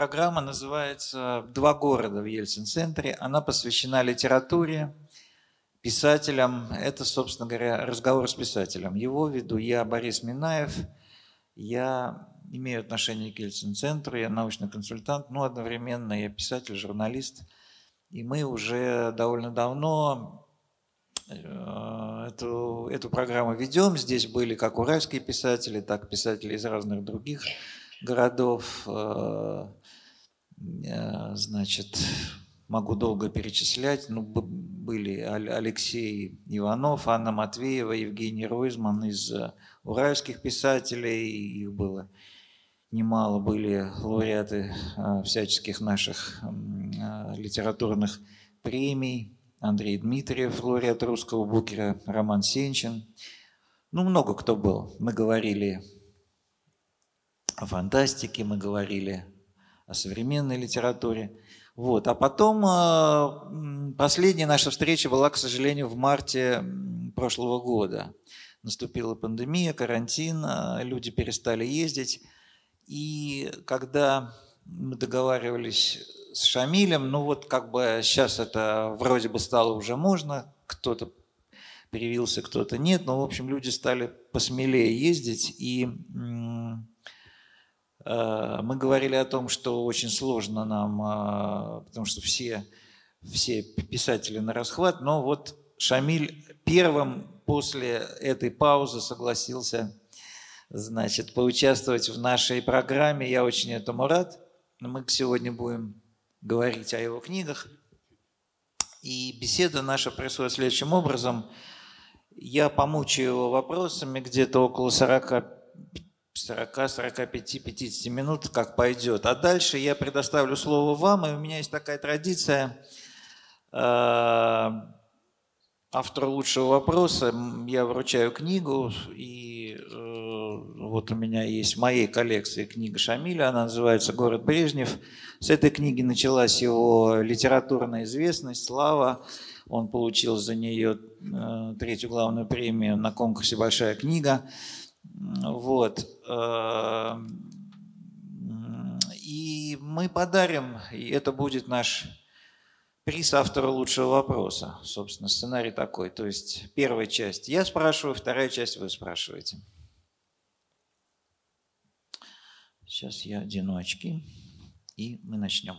программа называется «Два города» в Ельцин-центре. Она посвящена литературе, писателям. Это, собственно говоря, разговор с писателем. Его веду я, Борис Минаев. Я имею отношение к Ельцин-центру, я научный консультант, но одновременно я писатель, журналист. И мы уже довольно давно э, эту, эту программу ведем. Здесь были как уральские писатели, так и писатели из разных других городов. Э, э, значит, могу долго перечислять. Ну, были Алексей Иванов, Анна Матвеева, Евгений Ройзман из уральских писателей. Их было немало были лауреаты а, всяческих наших литературных премий. Андрей Дмитриев, лауреат русского букера, Роман Сенчин. Ну, много кто был. Мы говорили о фантастике, мы говорили о современной литературе. Вот. А потом а, последняя наша встреча была, к сожалению, в марте прошлого года. Наступила пандемия, карантин, люди перестали ездить. И когда мы договаривались с Шамилем, ну вот как бы сейчас это вроде бы стало уже можно, кто-то перевился, кто-то нет, но в общем люди стали посмелее ездить, и э, мы говорили о том, что очень сложно нам, э, потому что все, все писатели на расхват, но вот Шамиль первым после этой паузы согласился значит, поучаствовать в нашей программе. Я очень этому рад. Мы сегодня будем говорить о его книгах. И беседа наша происходит следующим образом. Я помучаю его вопросами где-то около 40 40, 45, 50 минут, как пойдет. А дальше я предоставлю слово вам, и у меня есть такая традиция э, автору лучшего вопроса я вручаю книгу, и э, вот у меня есть в моей коллекции книга Шамиля, она называется «Город Брежнев». С этой книги началась его литературная известность, слава. Он получил за нее э, третью главную премию на конкурсе «Большая книга». Вот. Э, и мы подарим, и это будет наш приз автора лучшего вопроса. Собственно, сценарий такой. То есть первая часть я спрашиваю, вторая часть вы спрашиваете. Сейчас я одену очки, и мы начнем.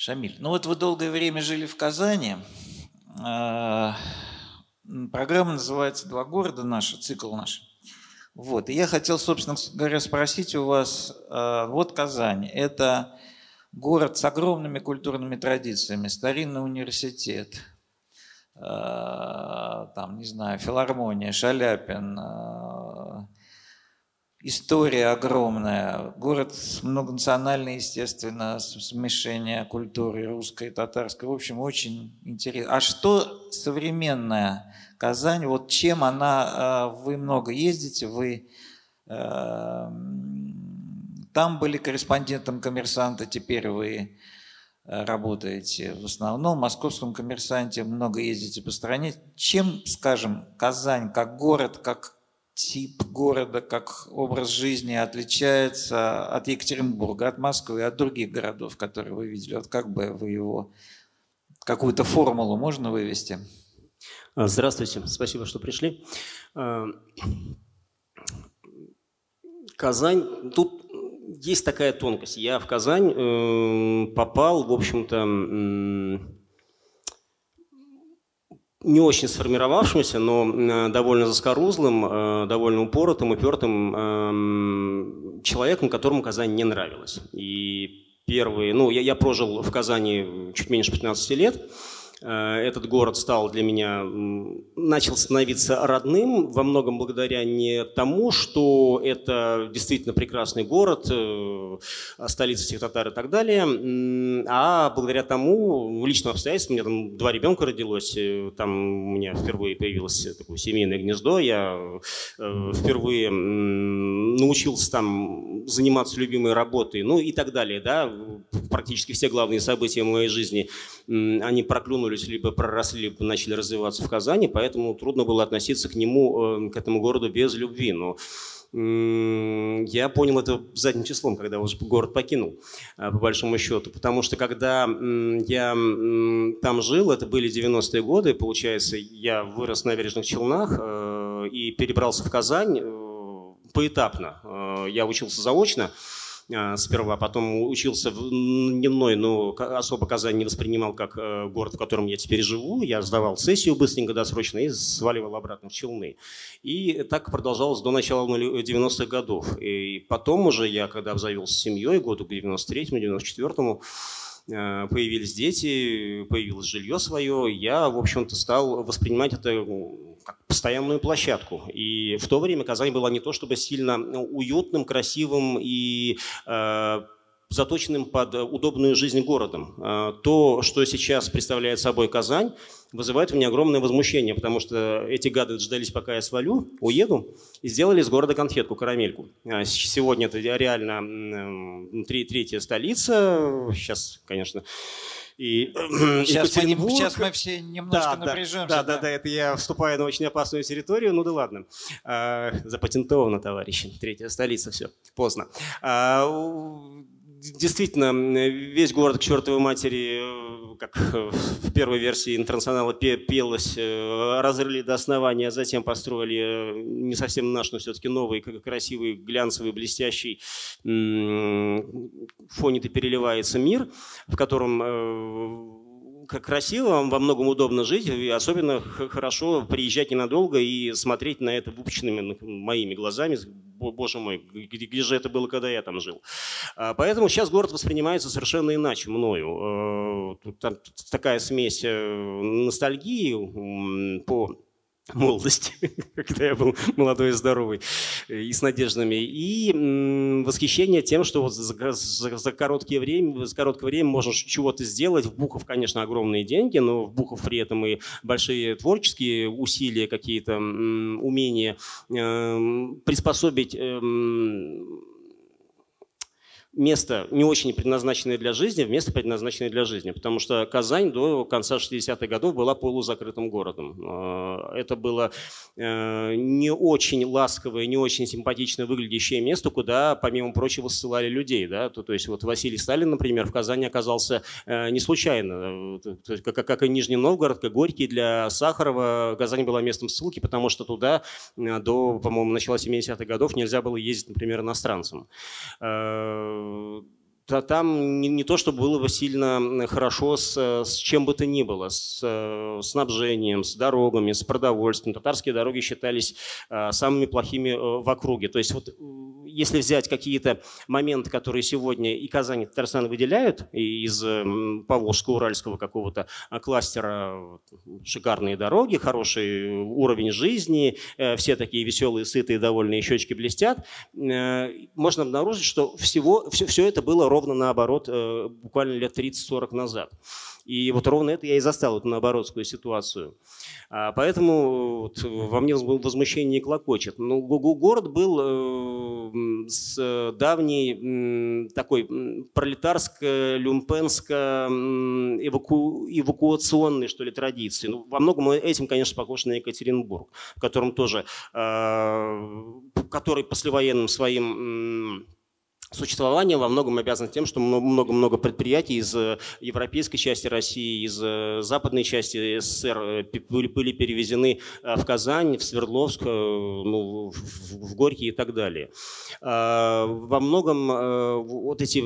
Шамиль, ну вот вы долгое время жили в Казани. А, программа называется «Два города» наша, цикл наш. Вот. И я хотел, собственно говоря, спросить у вас, э, вот Казань, это город с огромными культурными традициями, старинный университет, э, там, не знаю, филармония, Шаляпин, история огромная, город многонациональный, естественно, смешение культуры русской, татарской, в общем, очень интересно. А что современное Казань, вот чем она, э, вы много ездите, вы э, там были корреспондентом коммерсанта, теперь вы э, работаете в основном в московском коммерсанте, много ездите по стране. Чем, скажем, Казань как город, как тип города, как образ жизни отличается от Екатеринбурга, от Москвы, от других городов, которые вы видели? Вот как бы вы его, какую-то формулу можно вывести? А, здравствуйте, спасибо, что пришли. А, Казань, тут есть такая тонкость. Я в Казань э, попал, в общем-то, не очень сформировавшимся, но э, довольно заскорузлым, э, довольно упоротым, упертым эм, человеком, которому Казань не нравилась. И первые, ну, я, я прожил в Казани чуть меньше 15 лет, этот город стал для меня, начал становиться родным, во многом благодаря не тому, что это действительно прекрасный город, э, столица всех татар и так далее, а благодаря тому, личным обстоятельствам, у меня там два ребенка родилось, э, там у меня впервые появилось такое семейное гнездо, я впервые научился там заниматься любимой работой, ну и так далее, да, практически все главные события моей жизни, они проклюнулись, либо проросли, либо начали развиваться в Казани, поэтому трудно было относиться к нему, к этому городу без любви, но я понял это задним числом, когда уже город покинул, а, по большому счету. Потому что когда я там жил, это были 90-е годы, получается, я вырос на Набережных Челнах э, и перебрался в Казань э, поэтапно. Э, я учился заочно, сперва, потом учился в дневной, но особо Казань не воспринимал как э, город, в котором я теперь живу. Я сдавал сессию быстренько, досрочно и сваливал обратно в Челны. И так продолжалось до начала 90-х годов. И потом уже я, когда обзавелся семьей, году к 93-му, 94-му, Э, появились дети, появилось жилье свое, я, в общем-то, стал воспринимать это постоянную площадку. И в то время Казань была не то чтобы сильно ну, уютным, красивым и э, заточенным под удобную жизнь городом. Э, то, что сейчас представляет собой Казань, вызывает у меня огромное возмущение, потому что эти гады дождались, пока я свалю, уеду, и сделали из города конфетку, карамельку. А сегодня это реально третья столица, сейчас, конечно, и сейчас мы, сейчас мы все немножко да, напряжемся. Да, да, да, да, это я вступаю на очень опасную территорию, ну да ладно. А, запатентовано, товарищи, третья столица, все, поздно. А, действительно, весь город к чертовой матери, э, как в первой версии интернационала пелось, э, разрыли до основания, а затем построили э, не совсем наш, но все-таки новый, красивый, глянцевый, блестящий, фоне-то переливается мир, в котором красиво, во многом удобно жить, и особенно хорошо приезжать ненадолго и смотреть на это выпущенными моими глазами. Боже мой, где, где же это было, когда я там жил? А, поэтому сейчас город воспринимается совершенно иначе мною. Э, там такая смесь э, ностальгии по молодости, когда я был молодой и здоровый, и с надеждами, и восхищение тем, что вот за, за, за, короткое время, за короткое время можно чего-то сделать. В Бухов, конечно, огромные деньги, но в Бухов при этом и большие творческие усилия, какие-то умения э, приспособить э, место, не очень предназначенное для жизни, в место, предназначенное для жизни. Потому что Казань до конца 60-х годов была полузакрытым городом. А, это было э, не очень ласковое, не очень симпатично выглядящее место, куда, помимо прочего, ссылали людей. Да? То, то есть вот Василий Сталин, например, в Казани оказался э, не случайно. Как, как и Нижний Новгород, как Горький для Сахарова, Казань была местом ссылки, потому что туда э, до, по-моему, начала 70-х годов нельзя было ездить, например, иностранцам там не, не то, чтобы было бы сильно хорошо с, с чем бы то ни было, с э, снабжением, с дорогами, с продовольствием. Татарские дороги считались э, самыми плохими э, в округе. То есть вот если взять какие-то моменты, которые сегодня и Казань, и Татарстан выделяют из Поволжско-Уральского какого-то а, кластера, шикарные дороги, хороший уровень жизни, э, все такие веселые, сытые, довольные, щечки блестят, э, можно обнаружить, что всего, все, все это было ровно наоборот э, буквально лет 30-40 назад. И вот ровно это я и застал, эту наоборотскую ситуацию. А поэтому вот во мне возмущение клокочет. Но ну, город был э, с давней такой пролетарско-люмпенско-эвакуационной, что ли, традиции. Ну, во многом этим, конечно, похож на Екатеринбург, в котором тоже, э, который послевоенным своим существование во многом обязано тем, что много-много предприятий из э, европейской части России, из э, западной части СССР э, были перевезены в Казань, в Свердловск, ну, в Горький и так далее. А, во многом вот эти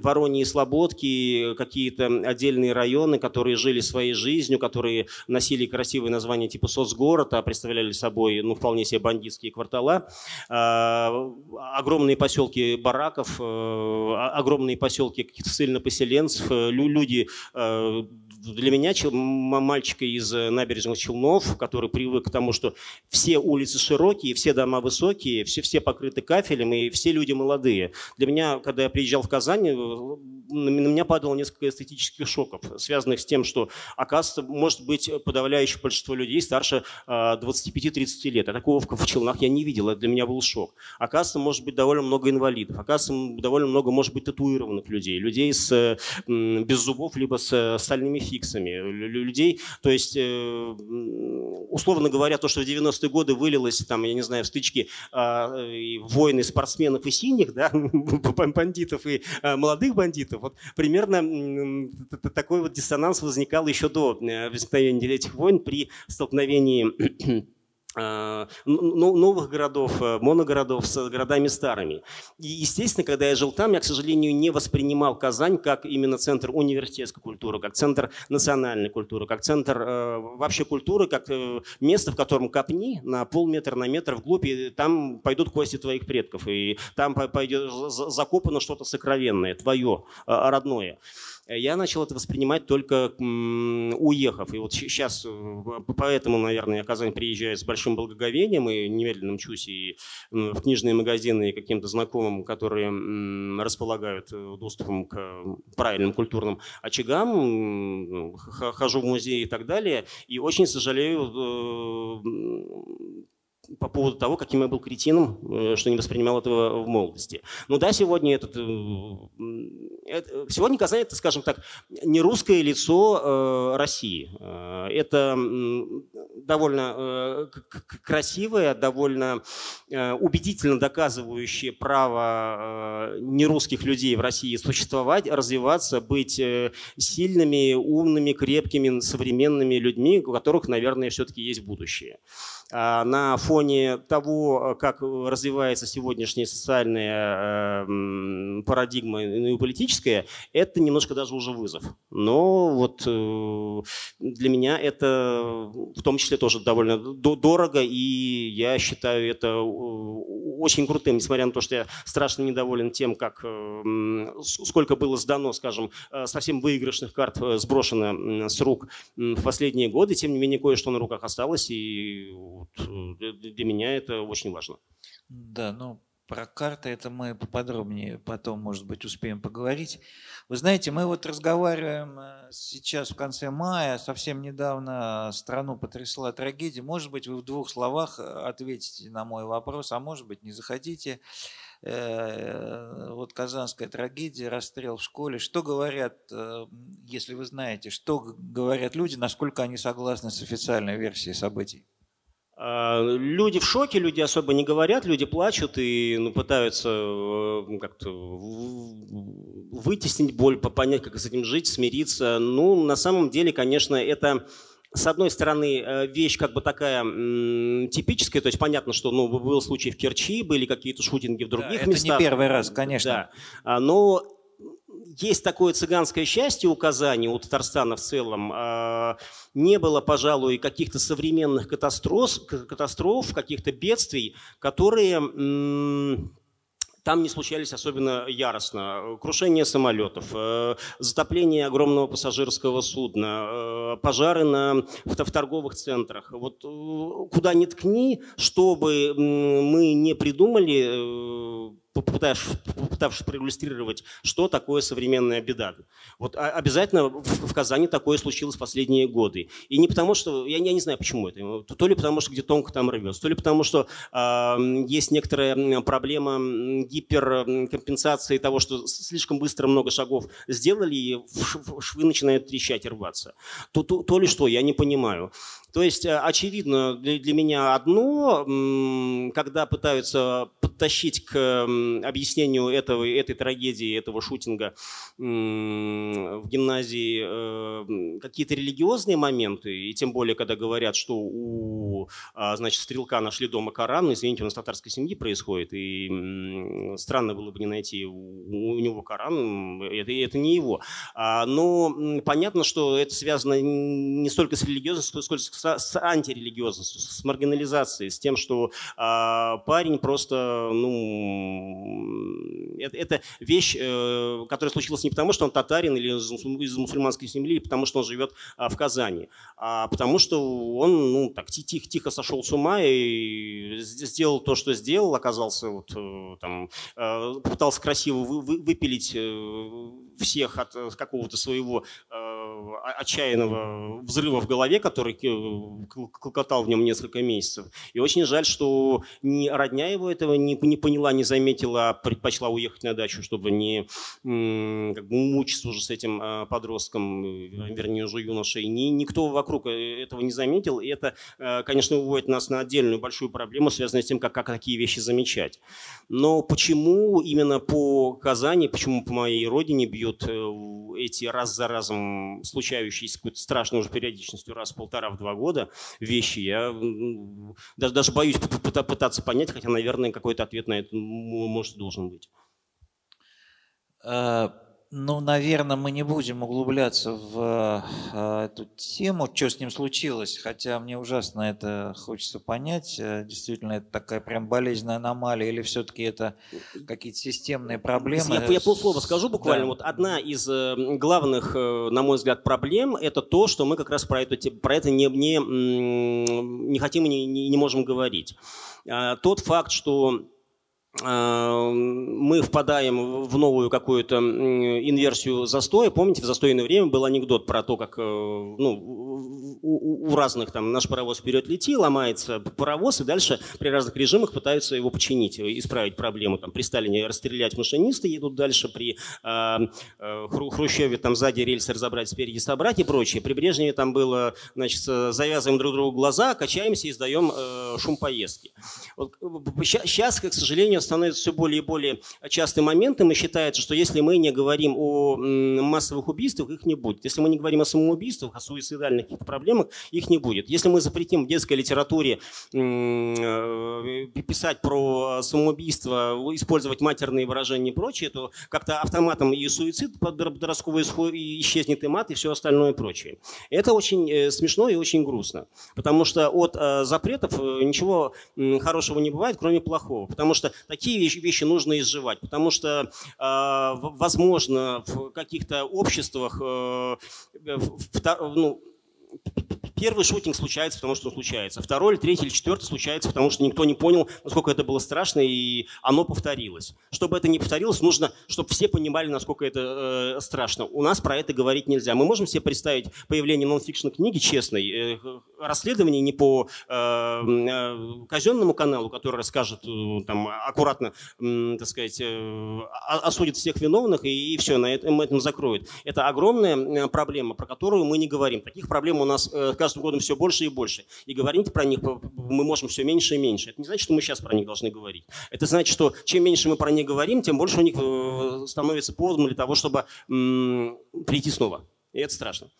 Вороньи и Слободки, какие-то отдельные районы, которые жили своей жизнью, которые носили красивые названия типа соцгород, а представляли собой ну, вполне себе бандитские квартала, а, огромные поселки бараков, поляков, огромные поселки каких-то ссыльнопоселенцев, люди для меня, мальчика из э, набережных Челнов, который привык к тому, что все улицы широкие, все дома высокие, все, все покрыты кафелем и все люди молодые. Для меня, когда я приезжал в Казань, э, на меня падало несколько эстетических шоков, связанных с тем, что, оказывается, может быть подавляющее большинство людей старше 25-30 а, лет. А такого в Челнах я не видел, это для меня был шок. Оказывается, может быть довольно много инвалидов, оказывается, довольно много, может быть, татуированных людей, людей с, без зубов, либо с стальными фиксами, людей, то есть, э, условно говоря, то, что в 90-е годы вылилось, там, я не знаю, в стычки а, войны спортсменов и синих, да, бандитов и а, молодых бандитов, вот примерно такой вот диссонанс возникал еще до э, возникновения этих войн при столкновении Э, новых городов, э, моногородов с городами старыми. И, естественно, когда я жил там, я, к сожалению, не воспринимал Казань как именно центр университетской культуры, как центр национальной культуры, как центр э, вообще культуры, как э, место, в котором копни на полметра на метр вглубь, и там пойдут кости твоих предков, и там пойдет закопано что-то сокровенное, твое, э, родное. Э, я начал это воспринимать только уехав. И вот сейчас, э, поэтому, наверное, я в Казань приезжаю с большим благоговением и немедленно мчусь и в книжные магазины и каким-то знакомым, которые располагают э, доступом к правильным культурным очагам, хожу в музей и так далее. И очень сожалею по поводу того, каким я был кретином, э, что не воспринимал этого в молодости. Ну да, сегодня этот, э, это, сегодня Казань это, скажем так, не русское лицо э, России. Это довольно красивое, довольно убедительно доказывающее право нерусских людей в России существовать, развиваться, быть сильными, умными, крепкими, современными людьми, у которых, наверное, все-таки есть будущее. А, на фоне того, как развивается сегодняшняя социальная э, парадигма ну и политическая, это немножко даже уже вызов. Но вот э, для меня это в том числе тоже довольно дорого, и я считаю это очень крутым, несмотря на то, что я страшно недоволен тем, как сколько было сдано, скажем, э, совсем выигрышных карт сброшено с рук в последние годы, тем не менее кое-что на руках осталось, и вот, э, для меня это очень важно. Да, ну про карты это мы поподробнее потом, может быть, успеем поговорить. Вы знаете, мы вот разговариваем э, сейчас в конце мая, совсем недавно страну потрясла трагедия. Может быть, вы в двух словах э, ответите на мой вопрос, а может быть, не захотите. Вот казанская трагедия, расстрел в школе. Что говорят, если вы знаете, что говорят люди, насколько они согласны с официальной версией событий? А, люди в шоке, люди особо не говорят, люди плачут и ну, пытаются э, как-то вытеснить боль, понять, как с этим жить, смириться. Ну, на самом деле, конечно, это с одной стороны, э, вещь как бы такая типическая, то есть понятно, что ну, был случай в Керчи, были какие-то шутинги в других да, местах. Это не первый раз, конечно. Да. А, но есть такое цыганское счастье у Казани, у Татарстана в целом. А, не было, пожалуй, каких-то современных катастроф, катастроф каких-то бедствий, которые там не случались особенно яростно. Крушение самолетов, э, затопление огромного пассажирского судна, э, пожары на, в, в торговых центрах. Вот э, куда ни ткни, чтобы мы не придумали попытавшись, попытавшись проиллюстрировать, что такое современная беда. Вот а, обязательно в Казани такое случилось в последние годы. И не потому, что, я, я не знаю, почему это, то ли потому, что где тонко там рвется, то ли потому, что э, есть некоторая проблема гиперкомпенсации того, что слишком быстро много шагов сделали, и швы начинают трещать и рваться. То, то, то ли что, я не понимаю. То есть, э, очевидно для, меня одно, когда пытаются подтащить к объяснению этого, этой трагедии, этого шутинга в гимназии э, какие-то религиозные моменты, и тем более, когда говорят, что у а, значит, стрелка нашли дома Коран, извините, у нас татарской семьи происходит, и странно было бы не найти у, него Коран, это, это не его. А, но понятно, что это связано не столько с религиозностью, сколько с, с антирелигиозностью, с маргинализацией, с тем, что а, парень просто ну, это, это вещь, которая случилась не потому, что он татарин или из мусульманской семьи, потому что он живет в Казани, а потому что он ну, так, тихо, тихо сошел с ума и сделал то, что сделал, оказался вот, там, пытался красиво выпилить всех от какого-то своего отчаянного взрыва в голове, который клокотал в нем несколько месяцев. И очень жаль, что ни родня его этого не, не поняла, не заметила, а предпочла уехать на дачу, чтобы не как бы, мучиться уже с этим а, подростком, вернее, уже юношей. Ни, никто вокруг э, этого не заметил. И это, э, конечно, выводит нас на отдельную большую проблему, связанную с тем, как, как такие вещи замечать. Но почему именно по Казани, почему по моей родине бьют э, эти раз за разом случающиеся какой-то страшной уже периодичностью раз в полтора, в два года вещи, я даже, даже боюсь пытаться понять, хотя, наверное, какой-то ответ на это может должен быть. А, ну, наверное, мы не будем углубляться в э, эту тему, что с ним случилось, хотя мне ужасно это хочется понять. Э, действительно, это такая прям болезненная аномалия или все-таки это какие-то системные проблемы? Я, я полслова скажу буквально. Да. Вот одна из э, главных, на мой взгляд, проблем – это то, что мы как раз про это, про это не, не, не хотим и не, не можем говорить. А, тот факт, что мы впадаем в новую какую-то инверсию застоя. Помните, в застойное время был анекдот про то, как э, ну, у, у разных там наш паровоз вперед лети, ломается паровоз, и дальше при разных режимах пытаются его починить, исправить проблему. Там, при Сталине расстрелять машиниста, едут дальше, при э, э, Хрущеве там сзади рельсы разобрать, спереди собрать и прочее. При Брежневе там было, значит, завязываем друг другу глаза, качаемся и сдаем э, шум поездки. Вот, сейчас, к сожалению, становится все более и более частым моментом, и считается, что если мы не говорим о массовых убийствах, их не будет. Если мы не говорим о самоубийствах, о суицидальных каких-то проблемах, их не будет. Если мы запретим в детской литературе э, писать про самоубийство, использовать матерные выражения и прочее, то как-то автоматом и суицид подростковый исчезнет, и мат, и все остальное прочее. Это очень э, смешно и очень грустно, потому что от э, запретов ничего хорошего не бывает, кроме плохого. Потому что такие вещи, вещи нужно изживать, потому что, э, возможно, в каких-то обществах э, ну, первый шутинг случается, потому что он случается. Второй, или третий, или четвертый случается, потому что никто не понял, насколько это было страшно, и оно повторилось. Чтобы это не повторилось, нужно, чтобы все понимали, насколько это э, страшно. У нас про это говорить нельзя. Мы можем себе представить появление нонфикшн книги честной, э, расследование не по э, э, казенному каналу, который расскажет э, там, аккуратно, э, так сказать, э, осудит всех виновных, и, и все, на этом, этом закроет. Это огромная э, проблема, про которую мы не говорим. Таких проблем у нас э, каждым годом все больше и больше. И говорить про них мы можем все меньше и меньше. Это не значит, что мы сейчас про них должны говорить. Это значит, что чем меньше мы про них говорим, тем больше у них э, становится поводом для того, чтобы прийти снова. И это страшно.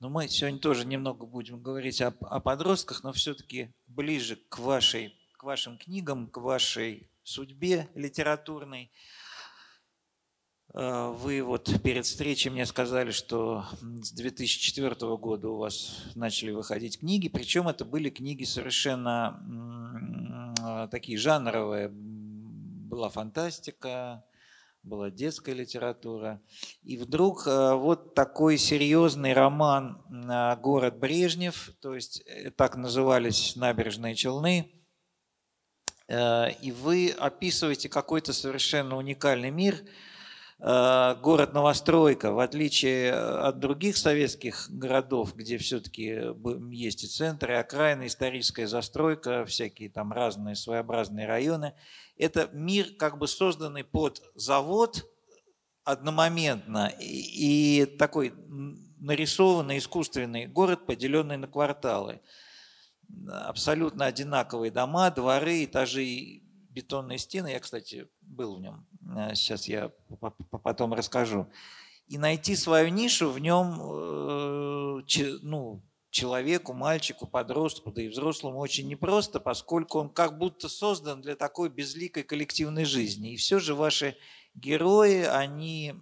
Но мы сегодня тоже немного будем говорить о, о подростках, но все-таки ближе к, вашей, к вашим книгам, к вашей судьбе литературной. Э, вы вот перед встречей мне сказали, что с 2004 года у вас начали выходить книги, причем это были книги совершенно э, такие жанровые. Была фантастика, была детская литература. И вдруг э, вот такой серьезный роман «Город Брежнев», то есть так назывались набережные Челны, и вы описываете какой-то совершенно уникальный мир – Э, город Новостройка, в отличие от других советских городов, где все-таки есть и центры, и окраины, историческая застройка, всякие там разные своеобразные районы, это мир, как бы созданный под завод одномоментно и, и такой нарисованный искусственный город, поделенный на кварталы. Абсолютно одинаковые дома, дворы, этажи, бетонные стены. Я, кстати, был в нем Сейчас э, я потом расскажу. И найти свою нишу в нем, э, ну, человеку, мальчику, подростку, да и взрослому очень непросто, поскольку он как будто создан для такой безликой коллективной жизни. И все же ваши герои, они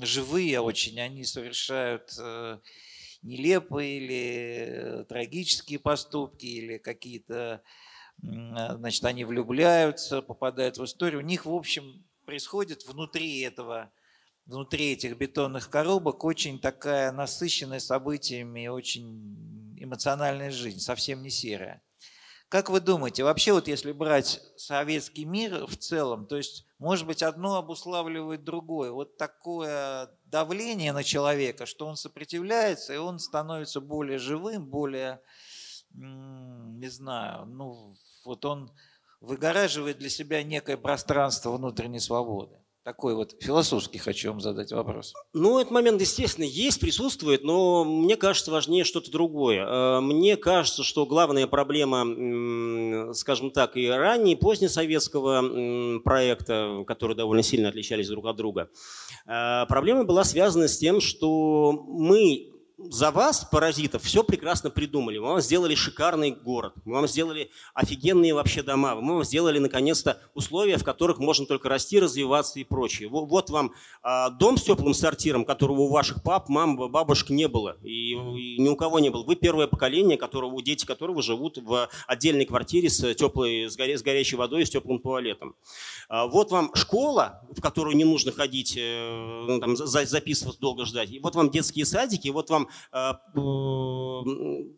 живые очень, они совершают э, нелепые или трагические поступки, или какие-то значит, они влюбляются, попадают в историю. У них, в общем, происходит внутри этого, внутри этих бетонных коробок очень такая насыщенная событиями, очень эмоциональная жизнь, совсем не серая. Как вы думаете, вообще вот если брать советский мир в целом, то есть, может быть, одно обуславливает другое. Вот такое давление на человека, что он сопротивляется, и он становится более живым, более, не знаю, ну, вот он выгораживает для себя некое пространство внутренней свободы. Такой вот философский хочу вам задать вопрос. Ну, этот момент, естественно, есть, присутствует, но мне кажется, важнее что-то другое. Э, мне кажется, что главная проблема, скажем так, и ранней, и позднесоветского проекта, которые довольно сильно отличались друг от друга, э, проблема была связана с тем, что мы за вас, паразитов, все прекрасно придумали. Мы вам сделали шикарный город, мы вам сделали офигенные вообще дома, мы вам сделали, наконец-то, условия, в которых можно только расти, развиваться и прочее. Вот вам а, дом с теплым сортиром, которого у ваших пап, мам, бабушек не было, и, и ни у кого не было. Вы первое поколение, которого, дети которого живут в отдельной квартире с, теплой, с, горя, с горячей водой и с теплым туалетом. А, вот вам школа, в которую не нужно ходить, э, ну, там, за, записываться, долго ждать. И вот вам детские садики, вот вам Э,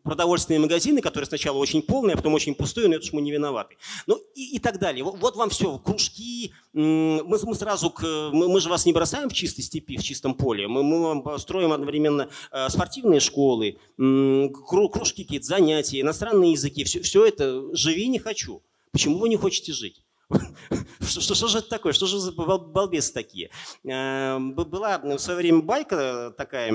продовольственные магазины, которые сначала очень полные, а потом очень пустые, но это уж мы не виноваты. Ну и, и так далее. Вот, вот вам все, кружки, мы, мы сразу, к, мы, мы же вас не бросаем в чистой степи, в чистом поле, мы, мы вам строим одновременно э, спортивные школы, кружки какие-то, занятия, иностранные языки, все, все это живи не хочу. Почему вы не хотите жить? Что, же это такое? Что же за балбесы такие? Э, была в свое время байка такая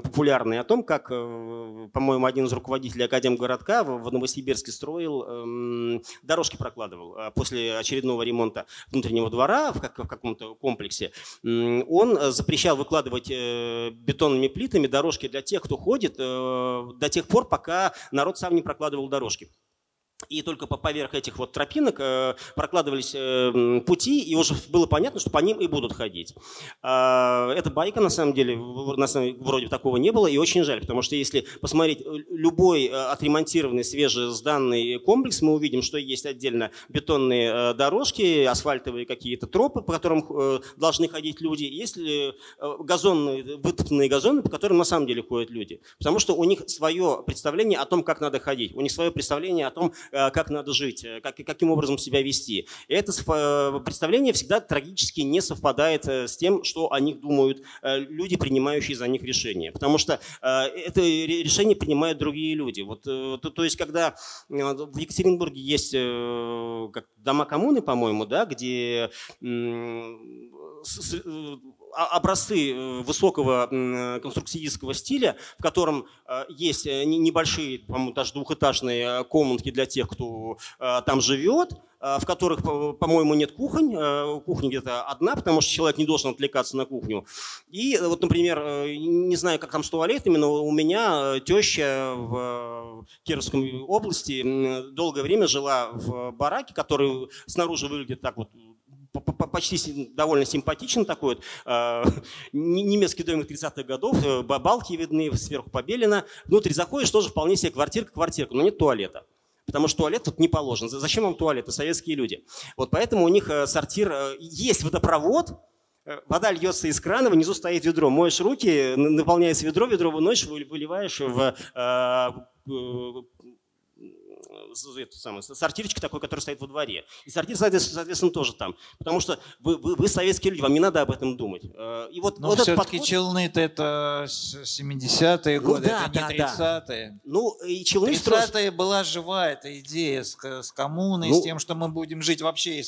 популярная о том, как, э, по-моему, один из руководителей Академгородка в Новосибирске строил, эм, дорожки прокладывал а после очередного ремонта внутреннего двора в каком-то комплексе. Он запрещал выкладывать э, бетонными плитами дорожки для тех, кто ходит, до тех пор, пока народ сам не прокладывал дорожки. И только по поверх этих вот тропинок э, прокладывались э, пути, и уже было понятно, что по ним и будут ходить. Э, это байка, на самом деле, на самом, вроде такого не было, и очень жаль, потому что если посмотреть э, любой отремонтированный, свежесданный комплекс, мы увидим, что есть отдельно бетонные дорожки, асфальтовые какие-то тропы, по которым должны ходить люди, есть газонные, вытоптанные газоны, по которым на самом деле ходят люди. Потому что у них свое представление о том, как надо ходить, у них свое представление о том, как надо жить, э, как, каким образом себя вести. И это э, представление всегда трагически не совпадает с тем, что о них думают люди, принимающие за них решения. Потому что это решение принимают другие люди. Вот, то, то есть, когда в Екатеринбурге есть дома коммуны, по-моему, да, где образцы э, высокого конструктивистского стиля, в котором э, есть э, небольшие, по-моему, даже двухэтажные комнатки для тех, кто там живет, в которых, по-моему, нет кухонь. Кухня где-то одна, потому что человек не должен отвлекаться на кухню. И вот, например, не знаю, как там с туалетами, но у меня теща в Кировской области долгое время жила в бараке, который снаружи выглядит так вот почти довольно симпатичен такой вот, э, немецкий домик 30-х годов, э, балки видны, сверху побелено. Внутрь заходишь, тоже вполне себе квартирка-квартирка, но нет туалета. Потому что туалет тут не положен. Зачем вам туалет? Это советские люди. Вот поэтому у них э, сортир, есть водопровод, Вода льется из крана, внизу стоит ведро. Моешь руки, наполняется ведро, ведро выносишь, выливаешь в сортирчик такой, который стоит во дворе. И сортир, соответственно, тоже там. Потому что вы, вы, вы советские люди, вам не надо об этом думать. Э, и вот, Но вот все-таки подход... челны-то это 70-е ну годы, да, это не да, 30-е. Да. Ну, и челны 30-е была живая эта идея с, с коммуной, ну, с тем, что мы будем жить вообще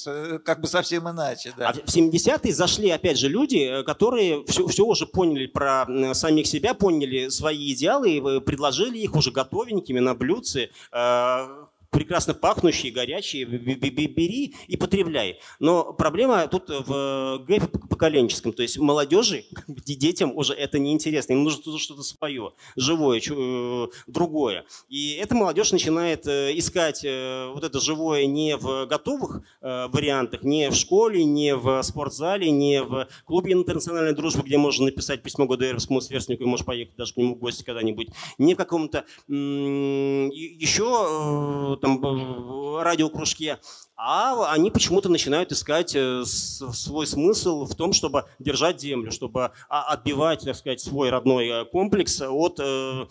как бы совсем иначе. Да. А в 70-е зашли, опять же, люди, э, которые все, все уже поняли про самих себя, поняли свои идеалы, и предложили их уже готовенькими на блюдце, э, прекрасно пахнущие, горячие, бери и потребляй. Но проблема тут в гэпе поколенческом, то есть молодежи, детям уже это неинтересно, им нужно что-то свое, живое, э, другое. И эта молодежь начинает э, искать э, вот это живое не в готовых вариантах, не в школе, не в спортзале, не в клубе интернациональной дружбы, где можно написать письмо ГДРовскому сверстнику и можешь поехать даже к нему в гости когда-нибудь, не в каком-то еще там радиокружке, а они почему-то начинают искать э, свой смысл в том, чтобы держать землю, чтобы а, отбивать, так сказать, свой родной э, комплекс от э,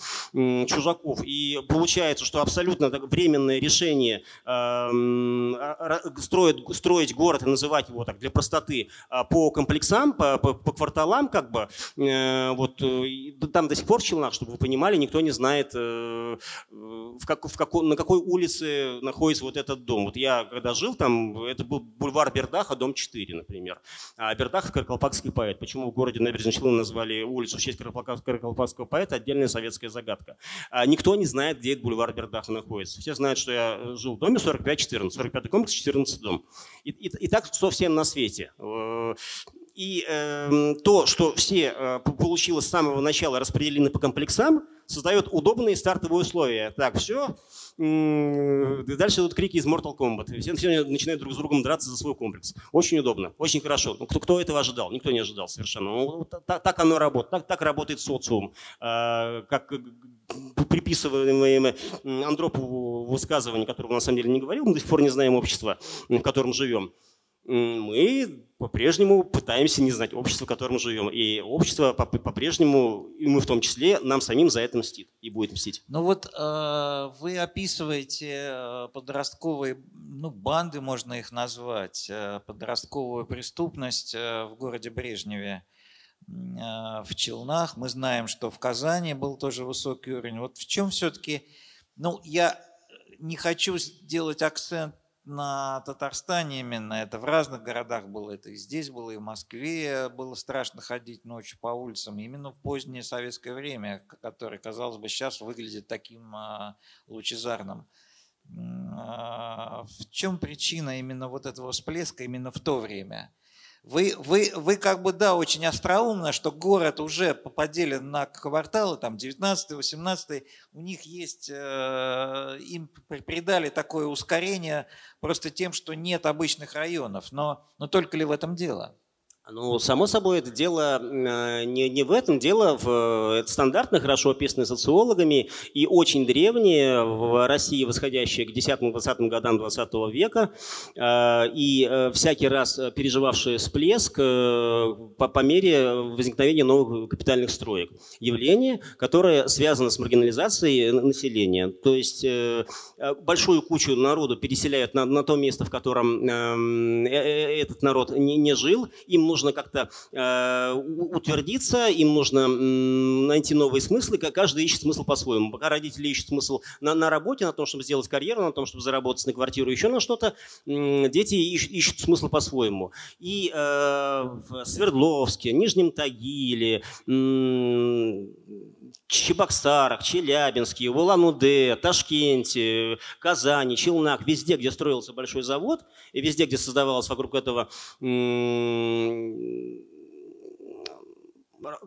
чужаков. И получается, что абсолютно временное решение э, строить, строить город и называть его так для простоты а, по комплексам, по, по, по кварталам, как бы, вот там до сих пор в Челнах, чтобы вы понимали, никто не знает, в как, в како, на какой улице находится вот этот дом. Вот я когда жил там, это был бульвар Бердаха, дом 4, например. А Бердах – каракалпакский поэт. Почему в городе Набережной Челны назвали улицу в честь каракалпакского поэта – отдельная советская загадка. А никто не знает, где этот бульвар Бердаха находится. Все знают, что я жил в доме 45-14, 45-й комплекс, 14 дом. И, и, и так со всем на свете. Э, и э, то, что все э, получилось с самого начала распределены по комплексам, создает удобные стартовые условия. Так, все, дальше идут крики из Mortal Kombat. Все, начинают друг с другом драться за свой комплекс. Очень удобно, очень хорошо. Ну, кто, кто этого ожидал? Никто не ожидал совершенно. Ну, так, так оно работает, так, так работает социум. А, как приписываемые Андропову высказывания, которого на самом деле не говорил, мы до сих пор не знаем общества, в котором живем мы по-прежнему пытаемся не знать общество, в котором живем. И общество по-прежнему, и мы в том числе, нам самим за это мстит и будет мстить. Ну вот э, вы описываете э, подростковые, ну банды можно их назвать, э, подростковую преступность э, в городе Брежневе в Челнах. Мы знаем, что в Казани был тоже высокий уровень. Вот в чем все-таки, ну я не хочу сделать акцент на Татарстане именно, это в разных городах было, это и здесь было, и в Москве было страшно ходить ночью по улицам, именно в позднее советское время, которое, казалось бы, сейчас выглядит таким а, лучезарным. А, в чем причина именно вот этого всплеска именно в то время? Вы, вы, вы как бы, да, очень остроумно, что город уже поделен на кварталы, там 19 18 у них есть, э, им придали такое ускорение просто тем, что нет обычных районов. Но, но только ли в этом дело? Ну, само собой, это дело э, не, не в этом, дело в это стандартно, хорошо описанное социологами и очень древнее в России, восходящее к 10-20 годам 20 века, э, и э, всякий раз переживавшее всплеск по, по мере возникновения новых капитальных строек. Явление, которое связано с маргинализацией населения. То есть большую кучу народу переселяют на, на то место, в котором этот народ не, не жил, им нужно как-то э, утвердиться, им нужно найти новые смыслы, каждый ищет смысл по-своему. Пока родители ищут смысл на, на работе, на том, чтобы сделать карьеру, на том, чтобы заработать на квартиру, еще на что-то, дети ищут, ищут смысл по-своему. И э, в Свердловске, Нижнем Тагиле, Чебоксарах, Челябинске, в Улан-Удэ, Ташкенте, Казани, Челнах, везде, где строился большой завод, и везде, где создавалось вокруг этого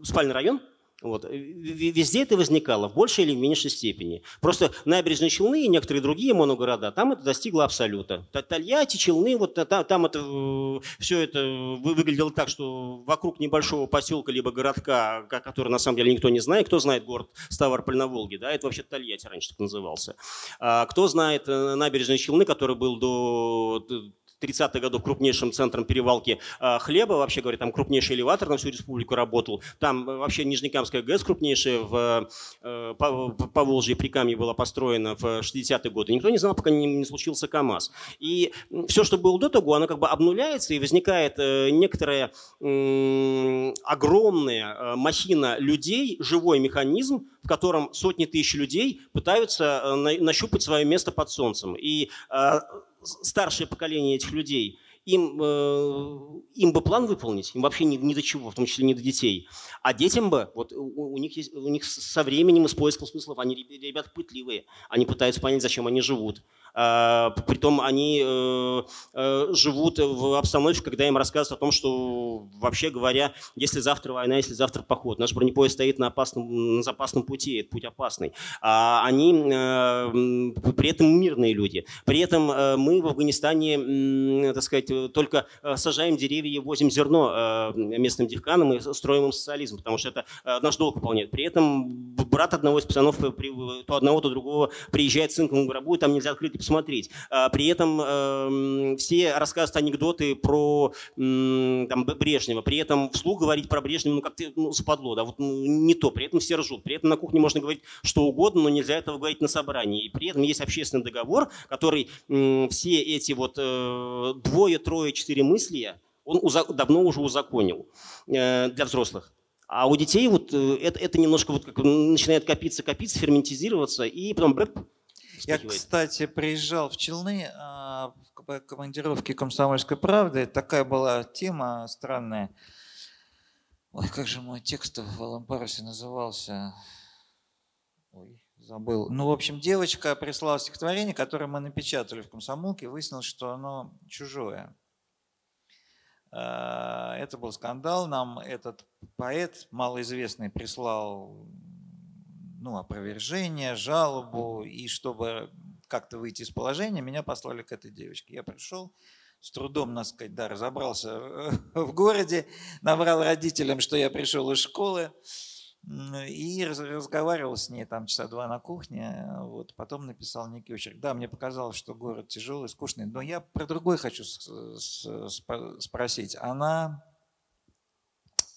спальный район, вот. Везде это возникало в большей или меньшей степени. Просто набережные Челны и некоторые другие моногорода, там это достигло абсолюта. Тольятти, Челны, вот там, там это, э, все это выглядело так, что вокруг небольшого поселка либо городка, который на самом деле никто не знает, кто знает город Ставрополь на Волге, да, это вообще Тольятти раньше так назывался. А кто знает э, набережные Челны, который был до 30-х годов крупнейшим центром перевалки а, хлеба, вообще говоря, там крупнейший элеватор на всю республику работал. Там э, вообще Нижнекамская ГЭС крупнейшая в э, по Волжье при Камне была построена в 60-е годы. Никто не знал, пока не, случился КАМАЗ. И все, что было до того, оно как бы обнуляется и возникает э, некоторая огромная махина людей, живой механизм, в котором сотни тысяч людей пытаются нащупать свое место под солнцем. И старшее поколение этих людей, им, э, им бы план выполнить, им вообще ни, ни до чего, в том числе не до детей. А детям бы, вот у, у, них, есть, у них со временем и с поиском смыслов, они ребята пытливые, они пытаются понять, зачем они живут. А, притом они э, э, живут в обстановке, когда им рассказывают о том, что вообще говоря, если завтра война, если завтра поход, наш бронепоезд стоит на, опасном, на запасном пути, этот путь опасный. А они э, при этом мирные люди. При этом мы в Афганистане, так сказать, только сажаем деревья, возим зерно местным девканам и строим им социализм, потому что это наш долг выполняет. При этом брат одного из пацанов, то одного, то другого приезжает с сынком в гробу, и там нельзя открыть посмотреть. А, при этом э, все рассказывают анекдоты про там, Брежнева, при этом вслух говорить про Брежнева, ну, как-то ну, западло, да, вот ну, не то, при этом все ржут. При этом на кухне можно говорить что угодно, но нельзя этого говорить на собрании. И при этом есть общественный договор, который все эти вот э, двое, трое, четыре мысли, он давно уже узаконил э, для взрослых. А у детей вот э, это, это немножко вот как начинает копиться, копиться, ферментизироваться, и потом брэп, Я, кстати, приезжал в Челны а, в командировке «Комсомольской правды». Такая была тема странная. Ой, как же мой текст в Алампарусе назывался? Ой, забыл. Ну, в общем, девочка прислала стихотворение, которое мы напечатали в комсомолке, выяснилось, что оно чужое. А, это был скандал. Нам этот поэт малоизвестный прислал ну, опровержение, жалобу, и чтобы как-то выйти из положения, меня послали к этой девочке. Я пришел, с трудом, надо сказать, да, разобрался в городе, набрал родителям, что я пришел из школы, и разговаривал с ней там часа два на кухне, вот, потом написал некий очерк. Да, мне показалось, что город тяжелый, скучный, но я про другой хочу спросить. Она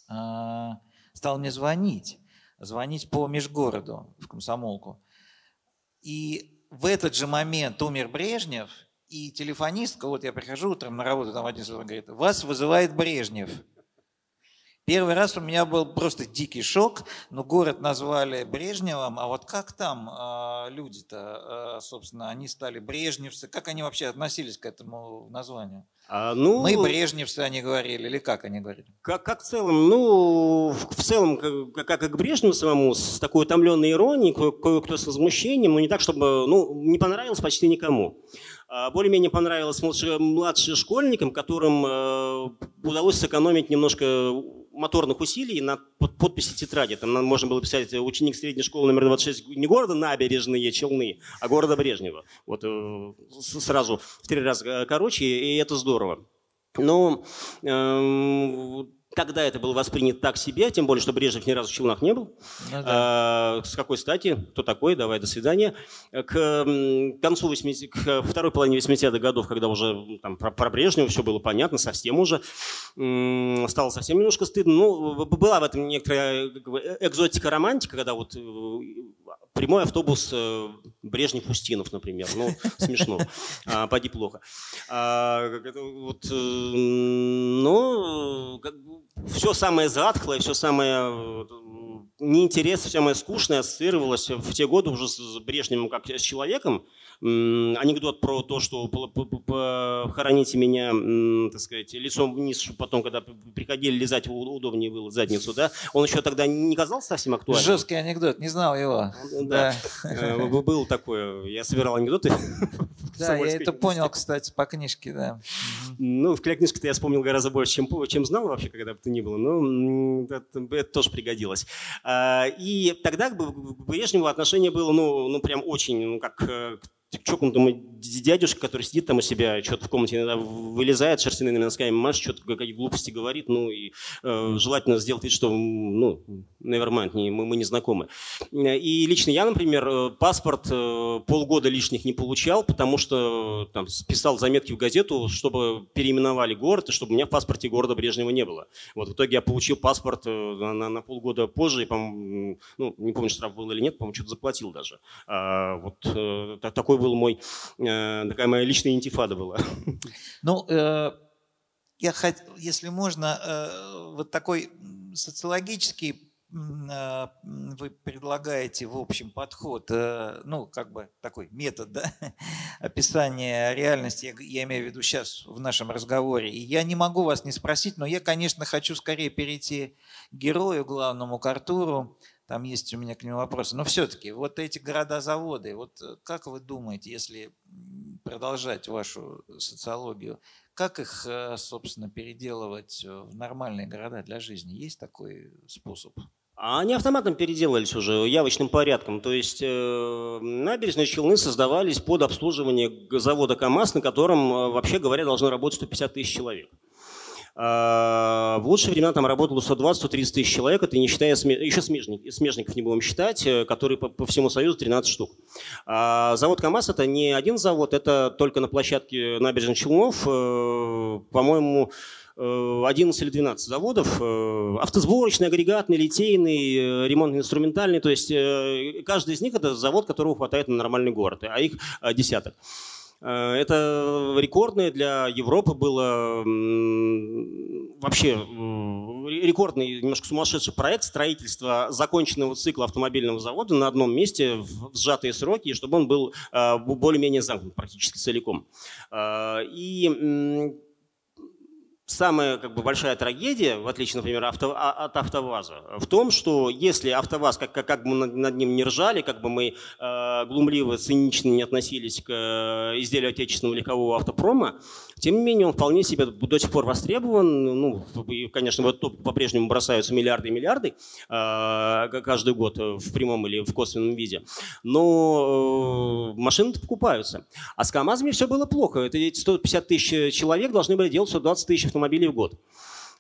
а, стала мне звонить, звонить по межгороду в комсомолку. И в этот же момент умер Брежнев, и телефонистка, вот я прихожу утром на работу, там один говорит, вас вызывает Брежнев. Первый раз у меня был просто дикий шок, но город назвали Брежневым, а вот как там э, люди-то, э, собственно, они стали брежневцы, как они вообще относились к этому названию? А, ну, Мы брежневцы, они говорили, или как они говорили? Как, как в целом, ну, в целом, как, как и к Брежневу самому, с такой утомленной иронией, кое-кто с возмущением, но не так, чтобы, ну, не понравилось почти никому. А, более-менее понравилось младшим школьникам, которым э, удалось сэкономить немножко моторных усилий на подписи тетради. Там можно было писать ученик средней школы номер 26 не города Набережные Челны, а города Брежнева. Вот э, сразу в три раза короче, и это здорово. Но э, Тогда это было воспринято так себе, тем более, что Брежнев ни разу в Челнах не был. Ну, да. а, с какой стати? Кто такой? Давай, до свидания. К концу 80 к второй половине 80-х годов, когда уже там, про, про Брежнева все было понятно, совсем уже, стало совсем немножко стыдно. Ну, была в этом некоторая э, экзотика романтика, когда вот э, прямой автобус э, Брежнев-Устинов, например. Ну, смешно. А, поди плохо. А, вот, но как, все самое затхлое, все самое неинтерес, все самое скучное ассоциировалось в те годы уже с Брежневым как с человеком, анекдот про то, что похороните меня, так сказать, лицом вниз, чтобы потом, когда приходили лизать, удобнее было задницу, да, он еще тогда не казался совсем актуальным. Жесткий анекдот, не знал его. Да, да. Э, был такое. Я собирал анекдоты. Да, я это понял, кстати, по книжке, да. Ну, в книжке-то я вспомнил гораздо больше, чем, чем знал вообще, когда бы то ни было. Но это, это тоже пригодилось. А, и тогда к Брежневу отношение было, ну, ну прям очень, ну, как э, чокнутому дядюшка, который сидит там у себя, что-то в комнате иногда вылезает шерстяными носками, маш, что-то какие глупости говорит, ну и э, желательно сделать вид, что, ну, nevermind, не, мы, мы не знакомы. И лично я, например, э, паспорт э, полгода лишних не получал, потому что там писал заметки в газету, чтобы переименовали город, и чтобы у меня в паспорте города Брежнева не было. Вот в итоге я получил паспорт э, на, на полгода позже, и, по ну, не помню, штраф был или нет, по-моему, что-то заплатил даже. А, вот э, такой такой был мой, э, такая моя личная интифада была. Ну, э, я хот... если можно, э, вот такой социологический вы предлагаете, в общем, подход, ну, как бы такой метод да, описания реальности, я, имею в виду сейчас в нашем разговоре. И я не могу вас не спросить, но я, конечно, хочу скорее перейти к герою главному, к Артуру, там есть у меня к нему вопросы. Но все-таки вот эти города-заводы, вот э, как вы думаете, если продолжать вашу социологию, как их, э, собственно, переделывать в нормальные города для жизни? Есть такой способ? А они автоматом переделались уже явочным порядком. То есть э, набережные Челны создавались под обслуживание завода КАМАЗ, на котором, э, вообще говоря, должно работать 150 тысяч человек. В лучшие времена там работало 120-130 тысяч человек, это не считая, еще смежников, смежников не будем считать, которые по, по всему Союзу 13 штук. Завод КАМАЗ это не один завод, это только на площадке набережных Челнов, по-моему, 11 или 12 заводов, автосборочный, агрегатный, литейный, ремонтно-инструментальный, то есть каждый из них это завод, которого хватает на нормальный город, а их десяток. Э, это рекордное для Европы было вообще рекордный, немножко сумасшедший проект строительства законченного цикла автомобильного завода на одном месте в сжатые сроки, чтобы он был э, более-менее замкнут практически целиком. Э, и самая как бы, большая трагедия, в отличие, например, авто, а, от АвтоВАЗа, в том, что если АвтоВАЗ, как, как, как бы мы над, ним не ржали, как бы мы э, глумливо, цинично не относились к э, изделию отечественного легкового автопрома, тем не менее он вполне себе до сих пор востребован. Ну, и, конечно, вот по-прежнему бросаются миллиарды и миллиарды э, каждый год в прямом или в косвенном виде. Но э, машины покупаются. А с КАМАЗами все было плохо. Это эти 150 тысяч человек должны были делать 120 тысяч автомобилей в год.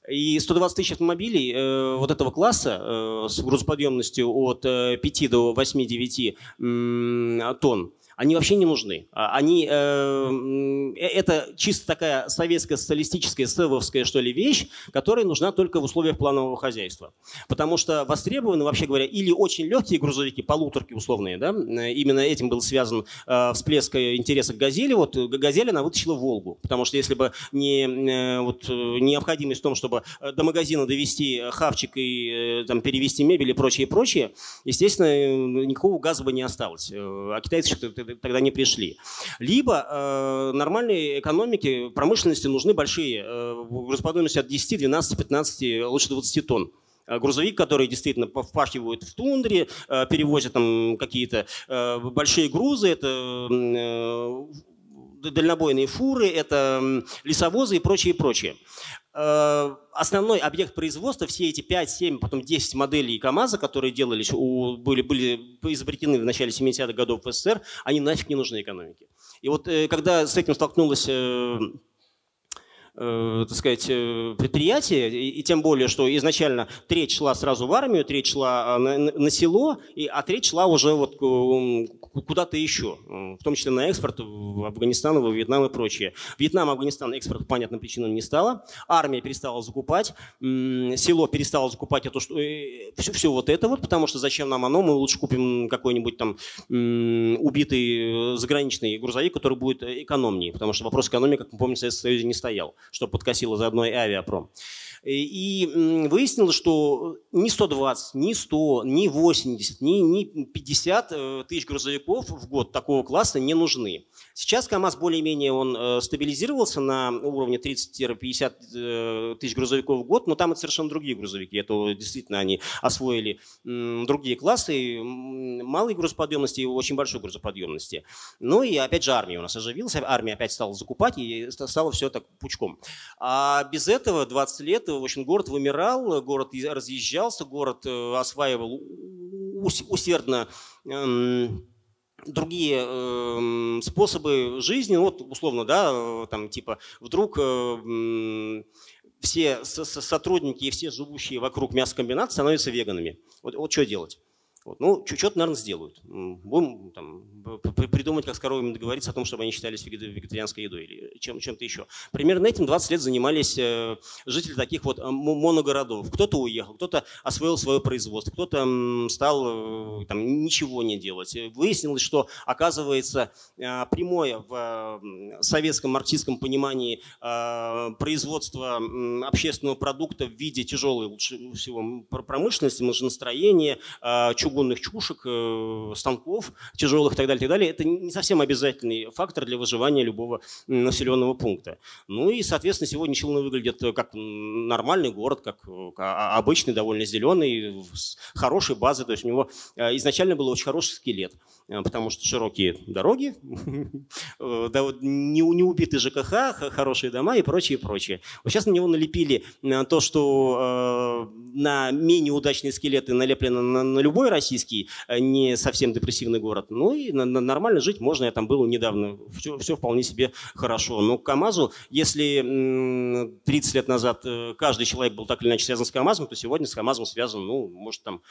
И 120 тысяч автомобилей э, вот этого класса э, с грузоподъемностью от э, 5 до 8-9 э, тонн они вообще не нужны. А они, э, э, это чисто такая советская социалистическая севовская что ли вещь, которая нужна только в условиях планового хозяйства. Потому что востребованы, вообще говоря, или очень легкие грузовики, полуторки условные, да, именно этим был связан э, всплеск интереса к «Газели». Вот «Газель» она вытащила «Волгу», потому что если бы не э, вот, необходимость в том, чтобы до магазина довести хавчик и э, там, перевести мебель и прочее, прочее, естественно, никакого газа бы не осталось. А китайцы тогда не пришли. Либо э, нормальной экономике, промышленности нужны большие э, грузоподъемности от 10, 12, 15, лучше 20 тонн э, грузовик, который действительно впахивают в тундре, э, перевозят там какие-то э, большие грузы, это дальнобойные фуры, это лесовозы и прочее, прочее. Э, основной объект производства, все эти 5, 7, потом 10 моделей КАМАЗа, которые делались, у, были, были изобретены в начале 70-х годов в СССР, они нафиг не нужны экономике. И вот э, когда с этим столкнулась э, э, так сказать, э, предприятие, и, и тем более, что изначально треть шла сразу в армию, треть шла а, на, на село, и, а треть шла уже вот куда-то еще, в том числе на экспорт в Афганистан, в Вьетнам и прочее. Вьетнам, Афганистан экспорт по понятным причинам не стало, армия перестала закупать, село перестало закупать это, что, все, все вот это вот, потому что зачем нам оно, мы лучше купим какой-нибудь там убитый э, заграничный грузовик, который будет экономнее, потому что вопрос экономии, как мы помним, в Советском Союзе не стоял что подкосило заодно и авиапром. И выяснилось, что ни 120, ни 100, ни 80, ни, ни 50 э, тысяч грузовиков в год такого класса не нужны. Сейчас КАМАЗ более-менее он э, стабилизировался на уровне 30-50 э, тысяч грузовиков в год, но там это совершенно другие грузовики. Это действительно они освоили другие классы, малой грузоподъемности и очень большой грузоподъемности. Ну и опять же армия у нас оживилась, армия опять стала закупать и стало все так пучком. А без этого 20 лет, в общем, город вымирал, город разъезжался, город э, осваивал усердно эм, другие э, способы жизни, ну, вот условно, да, э, там типа вдруг э, все сотрудники и все живущие вокруг мясокомбината становятся веганами. Вот, вот что делать? Вот. Ну, что-то, наверное, сделают. Будем там, придумать, как с коровами договориться о том, чтобы они считались вегетарианской едой или чем, чем-то еще. Примерно этим 20 лет занимались э, жители таких вот э, моногородов. Кто-то уехал, кто-то освоил свое производство, кто-то стал э, там, ничего не делать. Выяснилось, что, оказывается, прямое в советском марксистском понимании производство общественного продукта в виде тяжелой лучше всего промышленности, машиностроения, чугунного чугунных чушек, э, станков тяжелых и так далее, и так далее, это не совсем обязательный фактор для выживания любого населенного пункта. Ну и, соответственно, сегодня Челны выглядит как нормальный город, как а, обычный, довольно зеленый, с хорошей базой, то есть у него э, изначально был очень хороший скелет. Э, потому что широкие дороги, не убитый ЖКХ, хорошие дома и прочее, прочее. Вот сейчас на него налепили то, что на менее удачные скелеты налеплено на, на любой российский, не совсем депрессивный город. Ну и на, на нормально жить можно. Я там был недавно. Все, все вполне себе хорошо. Но к КАМАЗу, если 30 лет назад каждый человек был так или иначе связан с КАМАЗом, то сегодня с КАМАЗом связан, ну, может, там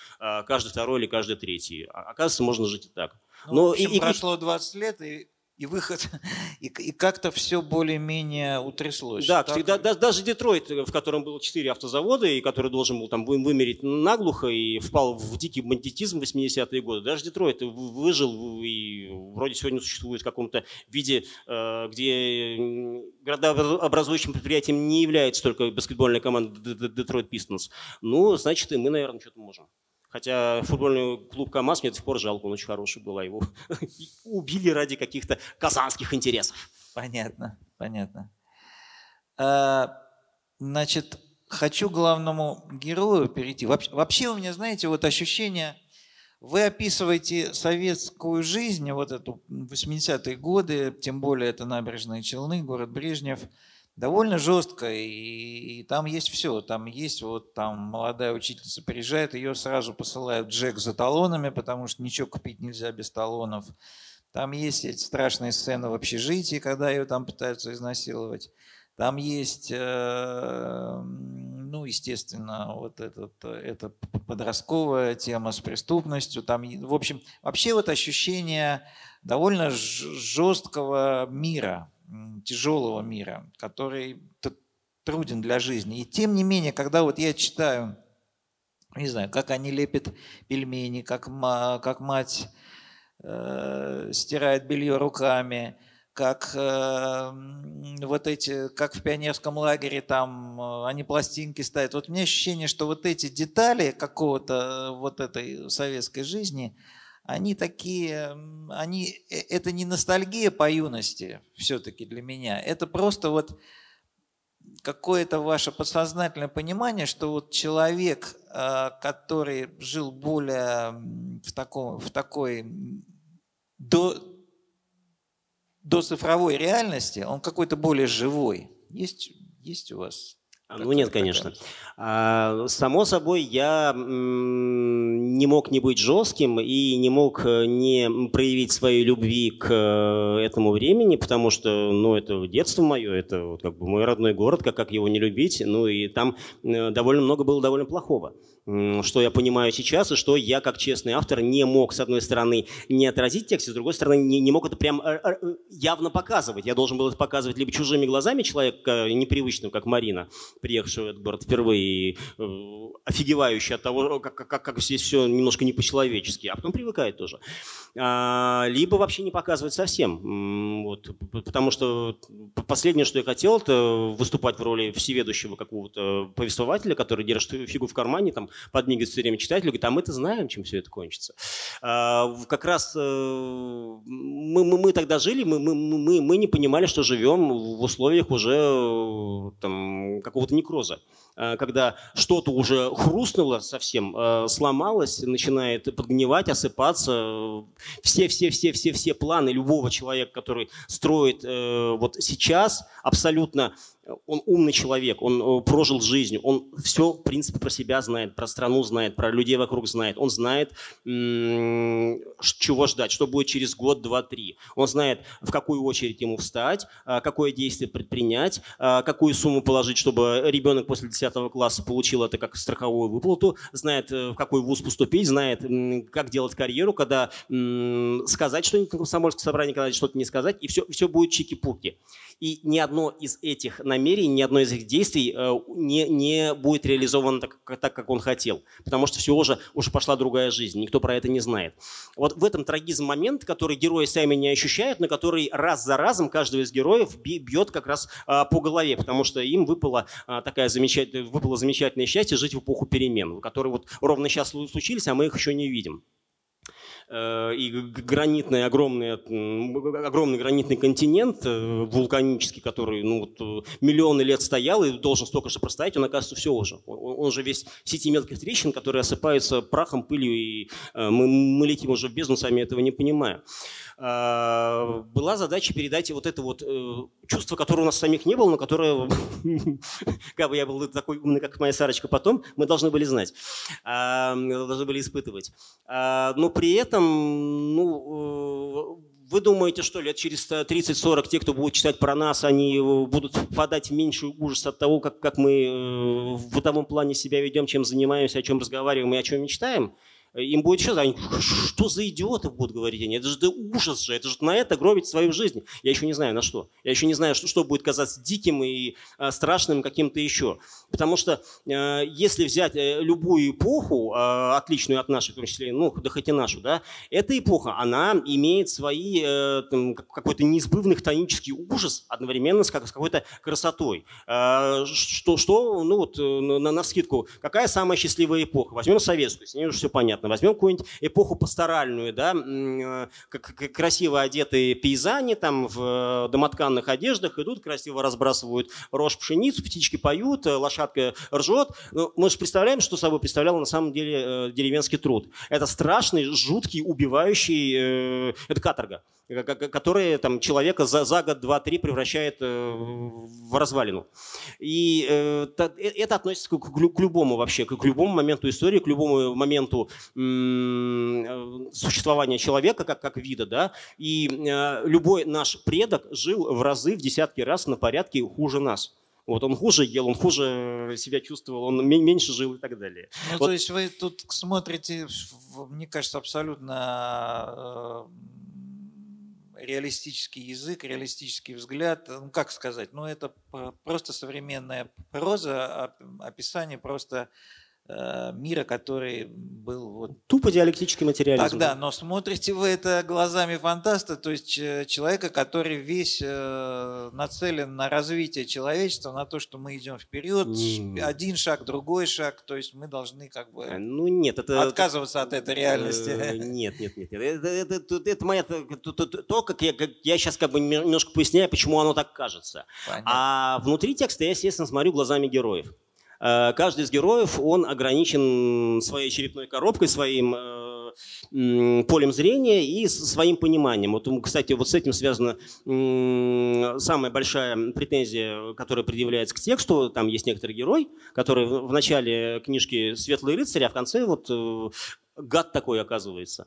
каждый второй или каждый третий. А, оказывается, можно жить и так. Ну, Но, в общем, и, прошло 20 лет, и и выход, и, и как-то все более-менее утряслось. Да, так... да, да, даже Детройт, в котором было четыре автозавода, и который должен был там вымереть наглухо и впал в дикий бандитизм в 80-е годы, даже Детройт выжил и вроде сегодня существует в каком-то виде, э, где городообразующим предприятием не является только баскетбольная команда Детройт Пистонс. Ну, значит, и мы, наверное, что-то можем. Хотя футбольный клуб КАМАЗ мне до сих пор жалко, он очень хороший был, а его убили ради каких-то казанских интересов. Понятно, понятно. А, значит, хочу главному герою перейти. Вообще у меня, знаете, вот ощущение, вы описываете советскую жизнь, вот эту 80-е годы, тем более это набережные Челны, город Брежнев – довольно жестко, и, и там есть все. Там есть вот там молодая учительница приезжает, ее сразу посылают Джек за талонами, потому что ничего купить нельзя без талонов. Там есть эти страшные сцены в общежитии, когда ее там пытаются изнасиловать. Там есть, э, ну, естественно, вот этот, эта подростковая тема с преступностью. Там, в общем, вообще вот ощущение довольно жесткого мира, тяжелого мира, который труден для жизни. И тем не менее, когда вот я читаю, не знаю, как они лепят пельмени, как, как мать э, стирает белье руками, как э, вот эти, как в пионерском лагере там э, они пластинки ставят. Вот у меня ощущение, что вот эти детали какого-то э, вот этой советской жизни, они такие, они, э, это не ностальгия по юности все-таки для меня, это просто вот какое-то ваше подсознательное понимание, что вот человек, а, который жил более в, таком, в такой до, до цифровой реальности, он какой-то более живой. Есть, есть у вас ну нет, конечно. А, само собой, я не мог не быть жестким и не мог э, не проявить своей любви к э, этому времени, потому что, ну, это детство мое, это вот как бы мой родной город, как, как его не любить, ну, и там э, довольно много было довольно плохого что я понимаю сейчас, и что я, как честный автор, не мог, с одной стороны, не отразить текст, с другой стороны, не, не мог это прям явно показывать. Я должен был это показывать либо чужими глазами человека, непривычным, как Марина, приехавшего в этот город впервые, и э, офигевающий от того, как, как, как здесь все немножко не по-человечески, а потом привыкает тоже. А, либо вообще не показывать совсем. Вот, потому что последнее, что я хотел, это выступать в роли всеведущего какого-то повествователя, который держит фигу в кармане, там, подмигивает все время читателю, говорит, а мы-то знаем, чем все это кончится. А, как раз э, мы, мы, мы тогда жили, мы, мы, мы, мы не понимали, что живем в условиях уже э, там, какого-то некроза. А, когда что-то уже хрустнуло совсем, э, сломалось, начинает подгнивать, осыпаться. Все-все-все-все-все планы любого человека, который строит вот сейчас, абсолютно он умный человек, он э, прожил жизнь, он все, в принципе, про себя знает, про страну знает, про людей вокруг знает. Он знает, чего ждать, что будет через год, два, три. Он знает, в какую очередь ему встать, какое действие предпринять, какую сумму положить, чтобы ребенок после 10 класса получил это как страховую выплату, знает, э, в какой вуз поступить, знает, как делать карьеру, когда сказать что-нибудь на комсомольском собрании, когда что-то не сказать, и все, все будет чики-пуки. И ни одно из этих намерений, ни одно из этих действий э, не, не будет реализовано так, так, как он хотел. Потому что все уже, уже пошла другая жизнь, никто про это не знает. Вот в этом трагизм момент, который герои сами не ощущают, но который раз за разом каждого из героев бьет как раз а, по голове, потому что им выпало, а, такая замечательная, выпало замечательное счастье жить в эпоху перемен, которые вот ровно сейчас случились, а мы их еще не видим. Э, и гранитный огромный, огромный гранитный континент э, вулканический, который ну, вот, миллионы лет стоял и должен столько же простоять, он, оказывается, все уже. Он, же весь сети мелких трещин, которые осыпаются прахом, пылью, и мы, мы летим уже в бездну, сами этого не понимая. А, была задача передать вот это вот э, чувство, которое у нас самих не было, но которое, как бы я был такой умный, как моя Сарочка потом, мы должны были знать, а, должны были испытывать. А, но при этом, ну, э, вы думаете, что лет через 30-40 те, кто будут читать про нас, они будут впадать в меньший ужас от того, как, как мы э, в бытовом плане себя ведем, чем занимаемся, о чем разговариваем и о чем мечтаем? Им будет что, они, что за идиоты будут говорить они, это же да ужас же, это же на это гробить свою жизнь. Я еще не знаю на что. Я еще не знаю, что, что будет казаться диким и а, страшным каким-то еще. Потому что а, если взять э, любую эпоху, а, отличную от нашей, в том числе, ну, да хоть и нашу, да, эта эпоха, она имеет свои, а, там, какой-то неизбывный хтонический ужас одновременно с, как, с какой-то красотой. А, что, что, ну вот, на, на скидку, какая самая счастливая эпоха? Возьмем советскую, с ней уже все понятно понятно. Возьмем какую-нибудь эпоху пасторальную, да, э, как красиво одетые пейзани там в домотканных одеждах идут, красиво разбрасывают рожь пшеницу, птички поют, э, лошадка ржет. Ну, мы же представляем, что собой представлял на самом деле э, деревенский труд. Это страшный, жуткий, убивающий, это каторга которые там, человека за, за год, два, три превращает э, в развалину. И э, это относится к, к любому вообще, к любому моменту истории, к любому моменту существования человека как, как вида. Да? И э, любой наш предок жил в разы, в десятки раз на порядке хуже нас. Вот он хуже ел, он хуже себя чувствовал, он меньше жил и так далее. Ну, вот. то есть вы тут смотрите, мне кажется, абсолютно реалистический язык, реалистический взгляд, ну как сказать, ну это просто современная проза, описание просто Э, мира, который был вот... Тупо диалектический материализм. Тогда, но смотрите вы это глазами фантаста, то есть человека, который весь э, нацелен на развитие человечества, на то, что мы идем вперед, mm. один шаг, другой шаг, то есть мы должны как бы э, ну, нет, это, отказываться это, от этой реальности. Нет, нет, нет, это, это, это, это моя, то, как я, как я сейчас как бы немножко поясняю, почему оно так кажется. Понятно. А внутри текста я, естественно, смотрю глазами героев. Э, каждый из героев, он ограничен своей черепной коробкой, своим э, полем зрения и своим пониманием. Вот, кстати, вот с этим связана самая большая претензия, которая предъявляется к тексту. Там есть некоторый герой, который в начале книжки «Светлый рыцарь», а в конце вот э, гад такой оказывается.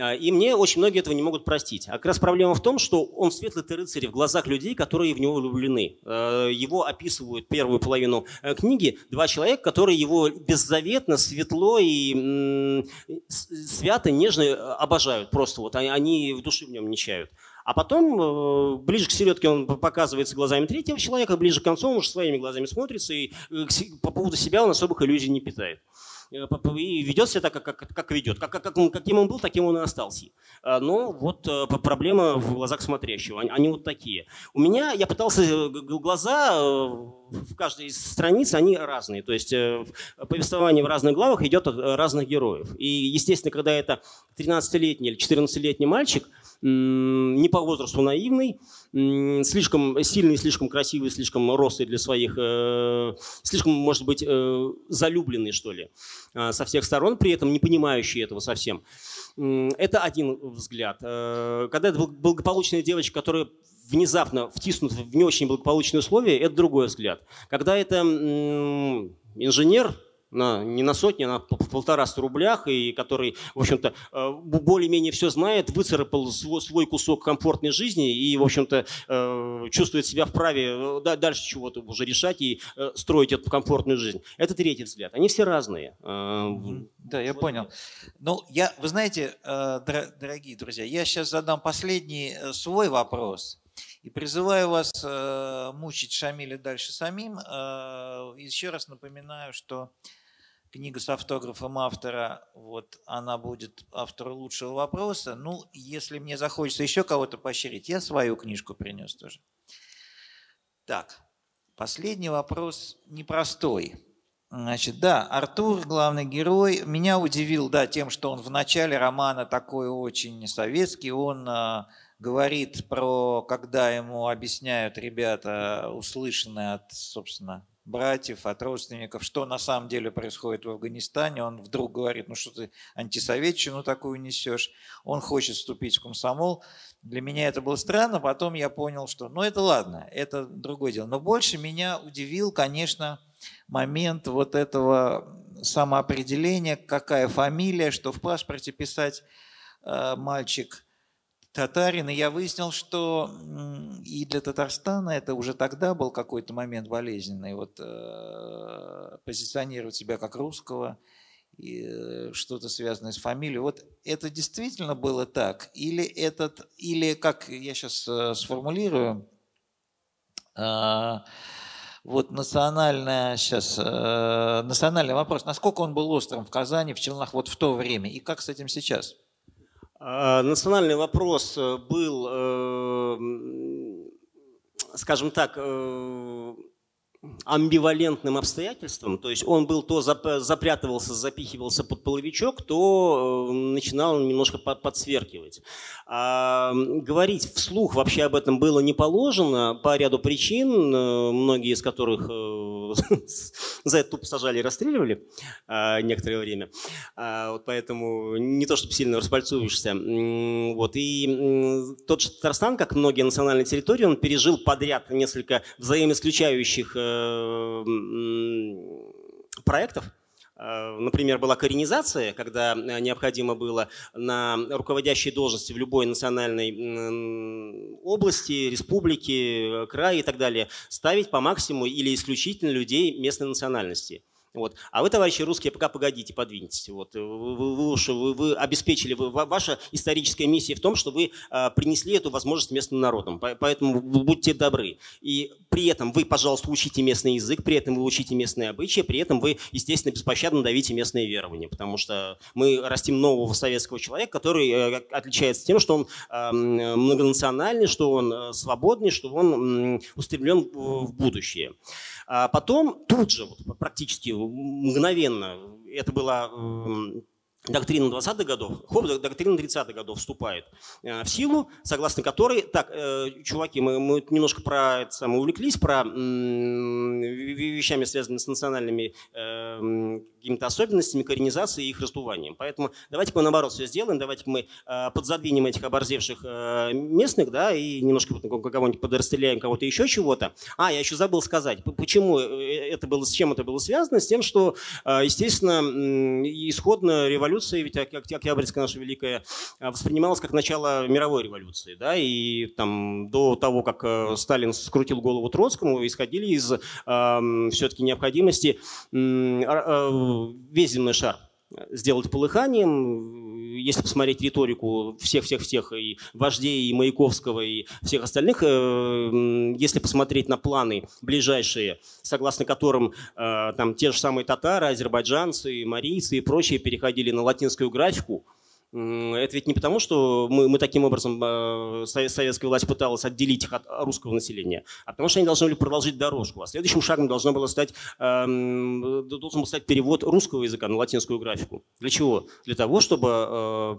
А, и мне очень многие этого не могут простить. А как раз проблема в том, что он светлый рыцарь в глазах людей, которые в него влюблены. А, его описывают первую половину э, книги два человека, которые его беззаветно, светло и свято, нежно э, обожают. Просто вот они в душе в нем не чают. А потом, э, ближе к середке он показывается глазами третьего человека, ближе к концу он уже своими глазами смотрится и по поводу себя он особых иллюзий не питает. Э, и ведет себя так, как, как, как ведет. Как, как, каким он был, таким он и остался. А, но вот э, проблема в глазах смотрящего. Они, вот такие. У меня, я пытался, э, глаза в каждой из страниц, они разные. То есть повествование в разных главах идет от разных героев. И, естественно, когда это 13-летний или 14-летний мальчик, не по возрасту наивный, слишком сильный, слишком красивый, слишком рослый для своих, слишком, может быть, залюбленный, что ли. Э, со всех сторон, при этом не понимающие этого совсем. Это один взгляд. Э, когда это благополучная девочка, которая внезапно втиснут в не очень благополучные условия, это другой взгляд. Когда это инженер, на, не на сотни, а на полтораста рублях, и который, в общем-то, э, более-менее все знает, выцарапал свой, кусок комфортной жизни и, в общем-то, э, чувствует себя вправе э, дальше чего-то уже решать и строить эту комфортную жизнь. Это третий взгляд. Они все разные. Да, я понял. Ну, я, вы знаете, дорогие друзья, я сейчас задам последний свой вопрос. И призываю вас мучить Шамиля дальше самим. еще раз напоминаю, что книга с автографом автора, вот она будет автору лучшего вопроса. Ну, если мне захочется еще кого-то поощрить, я свою книжку принес тоже. Так, последний вопрос непростой. Значит, да, Артур, главный герой, меня удивил, да, тем, что он в начале романа такой очень советский, он э, говорит про, когда ему объясняют ребята, услышанные от, собственно, братьев, от родственников, что на самом деле происходит в Афганистане. Он вдруг говорит, ну что ты антисоветчину такую несешь. Он хочет вступить в комсомол. Для меня это было странно, потом я понял, что ну это ладно, это другое дело. Но больше меня удивил, конечно, момент вот этого самоопределения, какая фамилия, что в паспорте писать э, мальчик татарин, и я выяснил, что и для Татарстана это уже тогда был какой-то момент болезненный, вот э, позиционировать себя как русского, и э, что-то связанное с фамилией. Вот это действительно было так? Или этот, или как я сейчас э, сформулирую, э, вот национальная сейчас э, национальный вопрос, насколько он был острым в Казани, в Челнах вот в то время, и как с этим сейчас? А, национальный вопрос э, был, э, скажем так, э, амбивалентным обстоятельством, то есть он был то запрятывался, запихивался под половичок, то начинал немножко подсверкивать. А говорить вслух вообще об этом было не положено по ряду причин, многие из которых за это тупо сажали и расстреливали а, некоторое время. А, вот поэтому не то, чтобы сильно распальцуешься. Вот. И тот же Татарстан, как многие национальные территории, он пережил подряд несколько взаимоисключающих э, проектов, Э, например, была коренизация, когда э, необходимо было на руководящие должности в любой национальной области, республике, крае и так далее ставить по максимуму или исключительно людей местной национальности. Вот. А вы, товарищи русские, пока погодите, подвиньтесь. Вот. Вы, вы, вы, вы, обеспечили, вы, ваша историческая миссия в том, что вы а, принесли эту возможность местным народам. Поэтому будьте добры. И при этом вы, пожалуйста, учите местный язык, при этом вы учите местные обычаи, при этом вы, естественно, беспощадно давите местные верования. Потому что мы растим нового советского человека, который а, отличается тем, что он а, многонациональный, что он а, свободный, что он устремлен в будущее. А потом тут же, вот, практически мгновенно, это была доктрина 20-х годов, хоп, доктрина 30-х годов вступает э, в силу, согласно которой, так, э, чуваки, мы, мы немножко про это самое увлеклись, про вещами, связанными с национальными э, какими-то особенностями коренизации и их раздуванием. Поэтому давайте мы наоборот все сделаем, давайте мы подзадвинем этих оборзевших местных, да, и немножко кого-нибудь подрастреляем, кого-то еще чего-то. А, я еще забыл сказать, почему это было, с чем это было связано, с тем, что, естественно, исходно революция ведь Октябрьская наша великая, воспринималась как начало мировой революции. Да? И там, до того, как э, Сталин скрутил голову Троцкому, исходили из э, все-таки необходимости э, весь земной шар сделать полыханием, если посмотреть риторику всех-всех-всех, и вождей, и Маяковского, и всех остальных, если посмотреть на планы ближайшие, согласно которым э, там те же самые татары, азербайджанцы, марийцы и прочие переходили на латинскую графику, это ведь не потому, что мы, мы таким образом, э, советская власть пыталась отделить их от русского населения, а потому что они должны были продолжить дорожку. А следующим шагом должно было стать, эм, должен был стать перевод русского языка на латинскую графику. Для чего? Для того, чтобы э,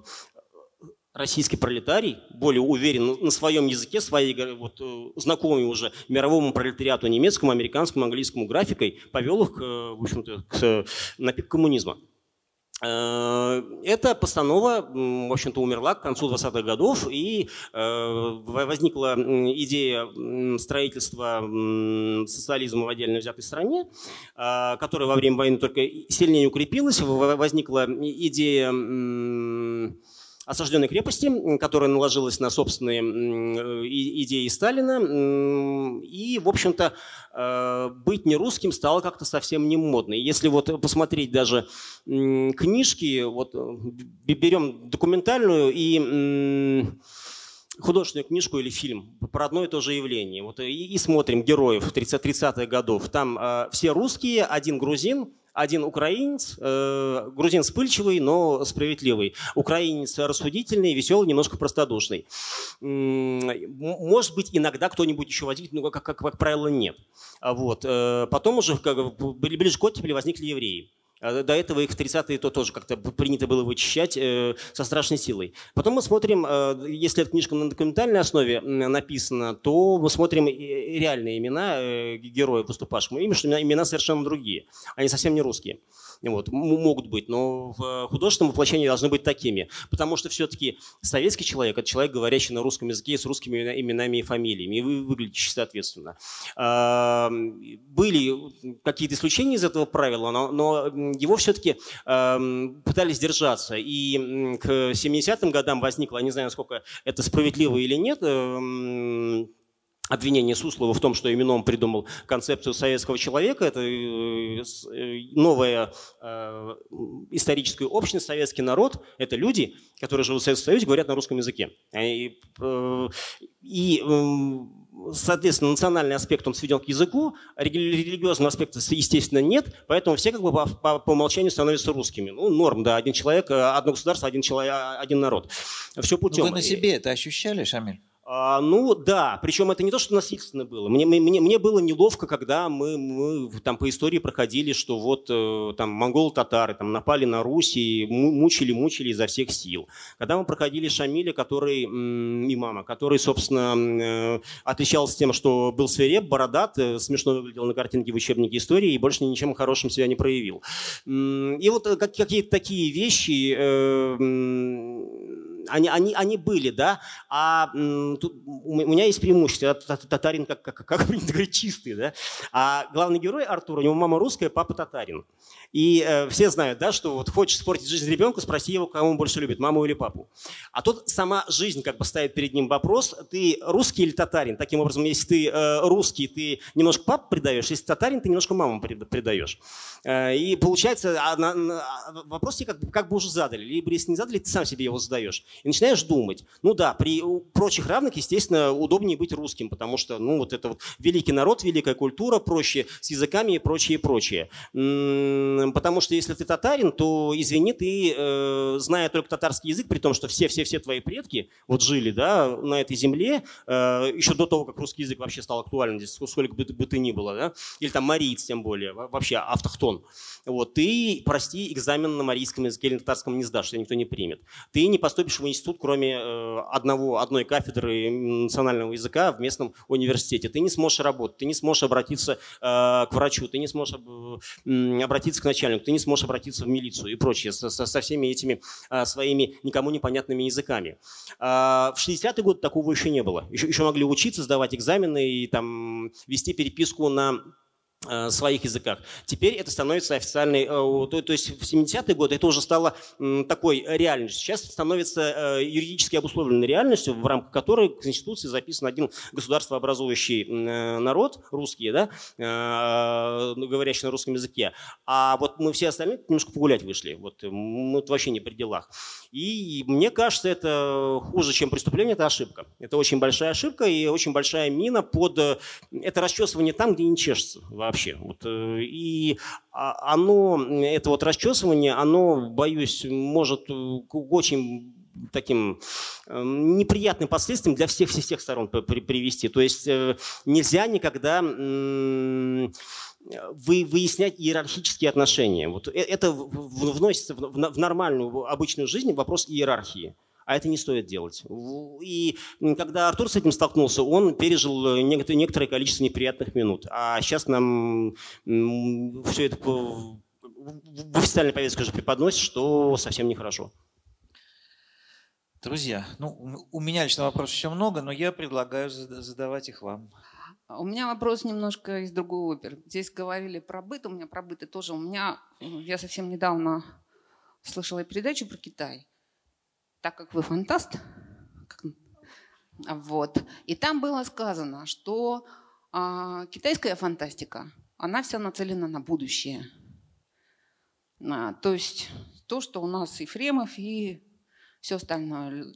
российский пролетарий, более уверен на своем языке, своей вот, э, знакомый уже мировому пролетариату немецкому, американскому, английскому графикой, повел их, в общем-то, к, на пик коммунизма. Э, эта постанова, в общем-то, умерла к концу 20-х годов, и э, возникла идея строительства социализма в отдельно взятой стране, э, которая во время войны только сильнее укрепилась. Возникла идея осажденной крепости, которая наложилась на собственные идеи Сталина. И, в общем-то, э, быть не русским стало как-то совсем не модно. Если вот посмотреть даже книжки, вот э, берем документальную и художественную книжку или фильм про одно и то же явление. Вот и, и смотрим героев 30-30-х годов. Там э, все русские, один грузин, один украинец, э, грузин вспыльчивый, но справедливый. Украинец рассудительный, веселый, немножко простодушный. Может быть, иногда кто-нибудь еще водитель, но, как, как, как правило, нет. А вот. Э, потом уже как, ближе к оттепели возникли евреи. А до этого их в 30-е то тоже как-то принято было вычищать э, со страшной силой. Потом мы смотрим, э, если эта книжка на документальной основе написана, то мы смотрим реальные имена э, героев, выступавших. Мы имена совершенно другие. Они совсем не русские вот, могут быть, но в художественном воплощении должны быть такими. Потому что все-таки советский человек – это человек, говорящий на русском языке с русскими именами и фамилиями, и вы выглядите соответственно. Были какие-то исключения из этого правила, но, но его все-таки пытались держаться. И к 70-м годам возникло, я не знаю, насколько это справедливо или нет, обвинение Суслова в том, что именно он придумал концепцию советского человека. Это э, э, новая э, историческая общность, советский народ. Это люди, которые живут в Советском Союзе, говорят на русском языке. И, и соответственно, национальный аспект, он сведен к языку, религиозного аспекта, естественно, нет, поэтому все как бы по, по, по умолчанию становятся русскими. Ну, норм, да, один человек, одно государство, один, человек, один народ. Все путем. Но вы на себе это ощущали, Шамиль? А, ну да, причем это не то, что насильственно было. Мне, мне, мне было неловко, когда мы, мы там по истории проходили, что вот э, там монголы-татары там напали на Русь и мучили, мучили изо всех сил. Когда мы проходили Шамиля, который, имама, который, собственно, э, отличался тем, что был свиреп, бородат, э, смешно выглядел на картинке в учебнике истории и больше ничем хорошим себя не проявил. И вот какие-то такие вещи они, они, они были, да, а тут у меня есть преимущество, татарин, как, как, как принято говорить, чистый, да, а главный герой Артур, у него мама русская, папа татарин. И э, все знают, да, что вот хочешь испортить жизнь ребенку, спроси его, кого он больше любит, маму или папу. А тут сама жизнь как бы ставит перед ним вопрос, ты русский или татарин? Таким образом, если ты э, русский, ты немножко папу предаешь, если татарин, ты немножко маму предаешь. Э, и получается, а, на, на, а, вопрос тебе как, как бы уже задали, либо если не задали, ты сам себе его задаешь. И начинаешь думать. Ну да, при прочих равных, естественно, удобнее быть русским, потому что, ну, вот это вот великий народ, великая культура, проще с языками и прочее, и прочее. Потому что если ты татарин, то, извини, ты, э, зная только татарский язык, при том, что все-все-все твои предки вот жили да, на этой земле, э, еще до того, как русский язык вообще стал актуальным здесь, сколько бы, ты ни было, да, или там мариец тем более, вообще автохтон, вот, ты, прости, экзамен на марийском языке или на татарском не сдашь, тебя никто не примет. Ты не поступишь в институт, кроме э, одного, одной кафедры национального языка в местном университете. Ты не сможешь работать, ты не сможешь обратиться э, к врачу, ты не сможешь э, обратиться к начальнику, ты не сможешь обратиться в милицию и прочее со, со всеми этими своими никому непонятными языками. А, в 60-е годы такого еще не было. Еще, еще могли учиться, сдавать экзамены и там вести переписку на Э, своих языках. Теперь это становится официальной, э, то, то есть в 70-е годы это уже стало такой реальностью. Сейчас становится э, юридически обусловленной реальностью, в рамках которой в Конституции записан один государствообразующий народ, русские, да, говорящий на русском языке. А вот мы все остальные немножко погулять вышли. Вот мы вообще не при делах. И мне кажется, это хуже, чем преступление, это ошибка. Это очень большая ошибка и очень большая мина под... Это расчесывание там, где не чешется вообще. Вот, э, и а, оно, это вот расчесывание, оно, боюсь, может к очень таким эм, неприятным последствиям для всех, всех, сторон привести. То есть э, нельзя никогда вы, выяснять иерархические отношения. Вот э, это вносится в нормальную обычную жизнь вопрос иерархии а это не стоит делать. И когда Артур с этим столкнулся, он пережил некоторое количество неприятных минут. А сейчас нам все это в официальной повестке уже преподносит, что совсем нехорошо. Друзья, ну, у меня лично вопросов еще много, но я предлагаю задавать их вам. У меня вопрос немножко из другой оперы. Здесь говорили про быт, у меня про быт и тоже. У меня, я совсем недавно слышала передачу про Китай так как вы фантаст, вот, и там было сказано, что а, китайская фантастика, она вся нацелена на будущее. А, то есть то, что у нас и Фремов, и все остальное.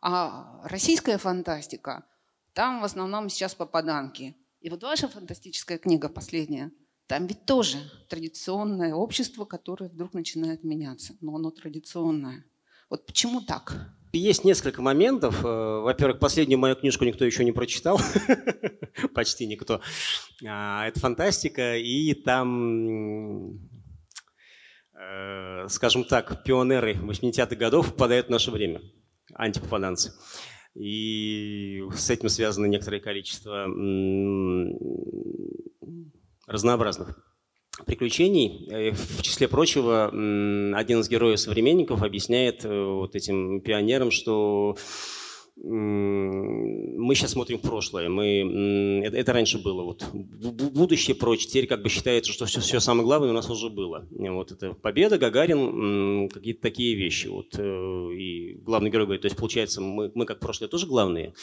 А российская фантастика, там в основном сейчас попаданки. И вот ваша фантастическая книга последняя, Там ведь тоже традиционное общество, которое вдруг начинает меняться, но оно традиционное. Вот почему так? Есть несколько моментов. Э, во-первых, последнюю мою книжку никто еще не прочитал. Почти никто. А, это фантастика, и там, э, скажем так, пионеры 80-х годов попадают в наше время. Антипопаданцы. И с этим связано некоторое количество разнообразных приключений. Э, в числе прочего, один из героев современников объясняет э, вот этим пионерам, что мы сейчас смотрим в прошлое, мы, это, это раньше было, вот, будущее прочее, теперь как бы считается, что все, все самое главное у нас уже было. Вот это победа, Гагарин, какие-то такие вещи. Вот, э, и главный герой говорит, то есть получается, мы, мы как прошлое тоже главные?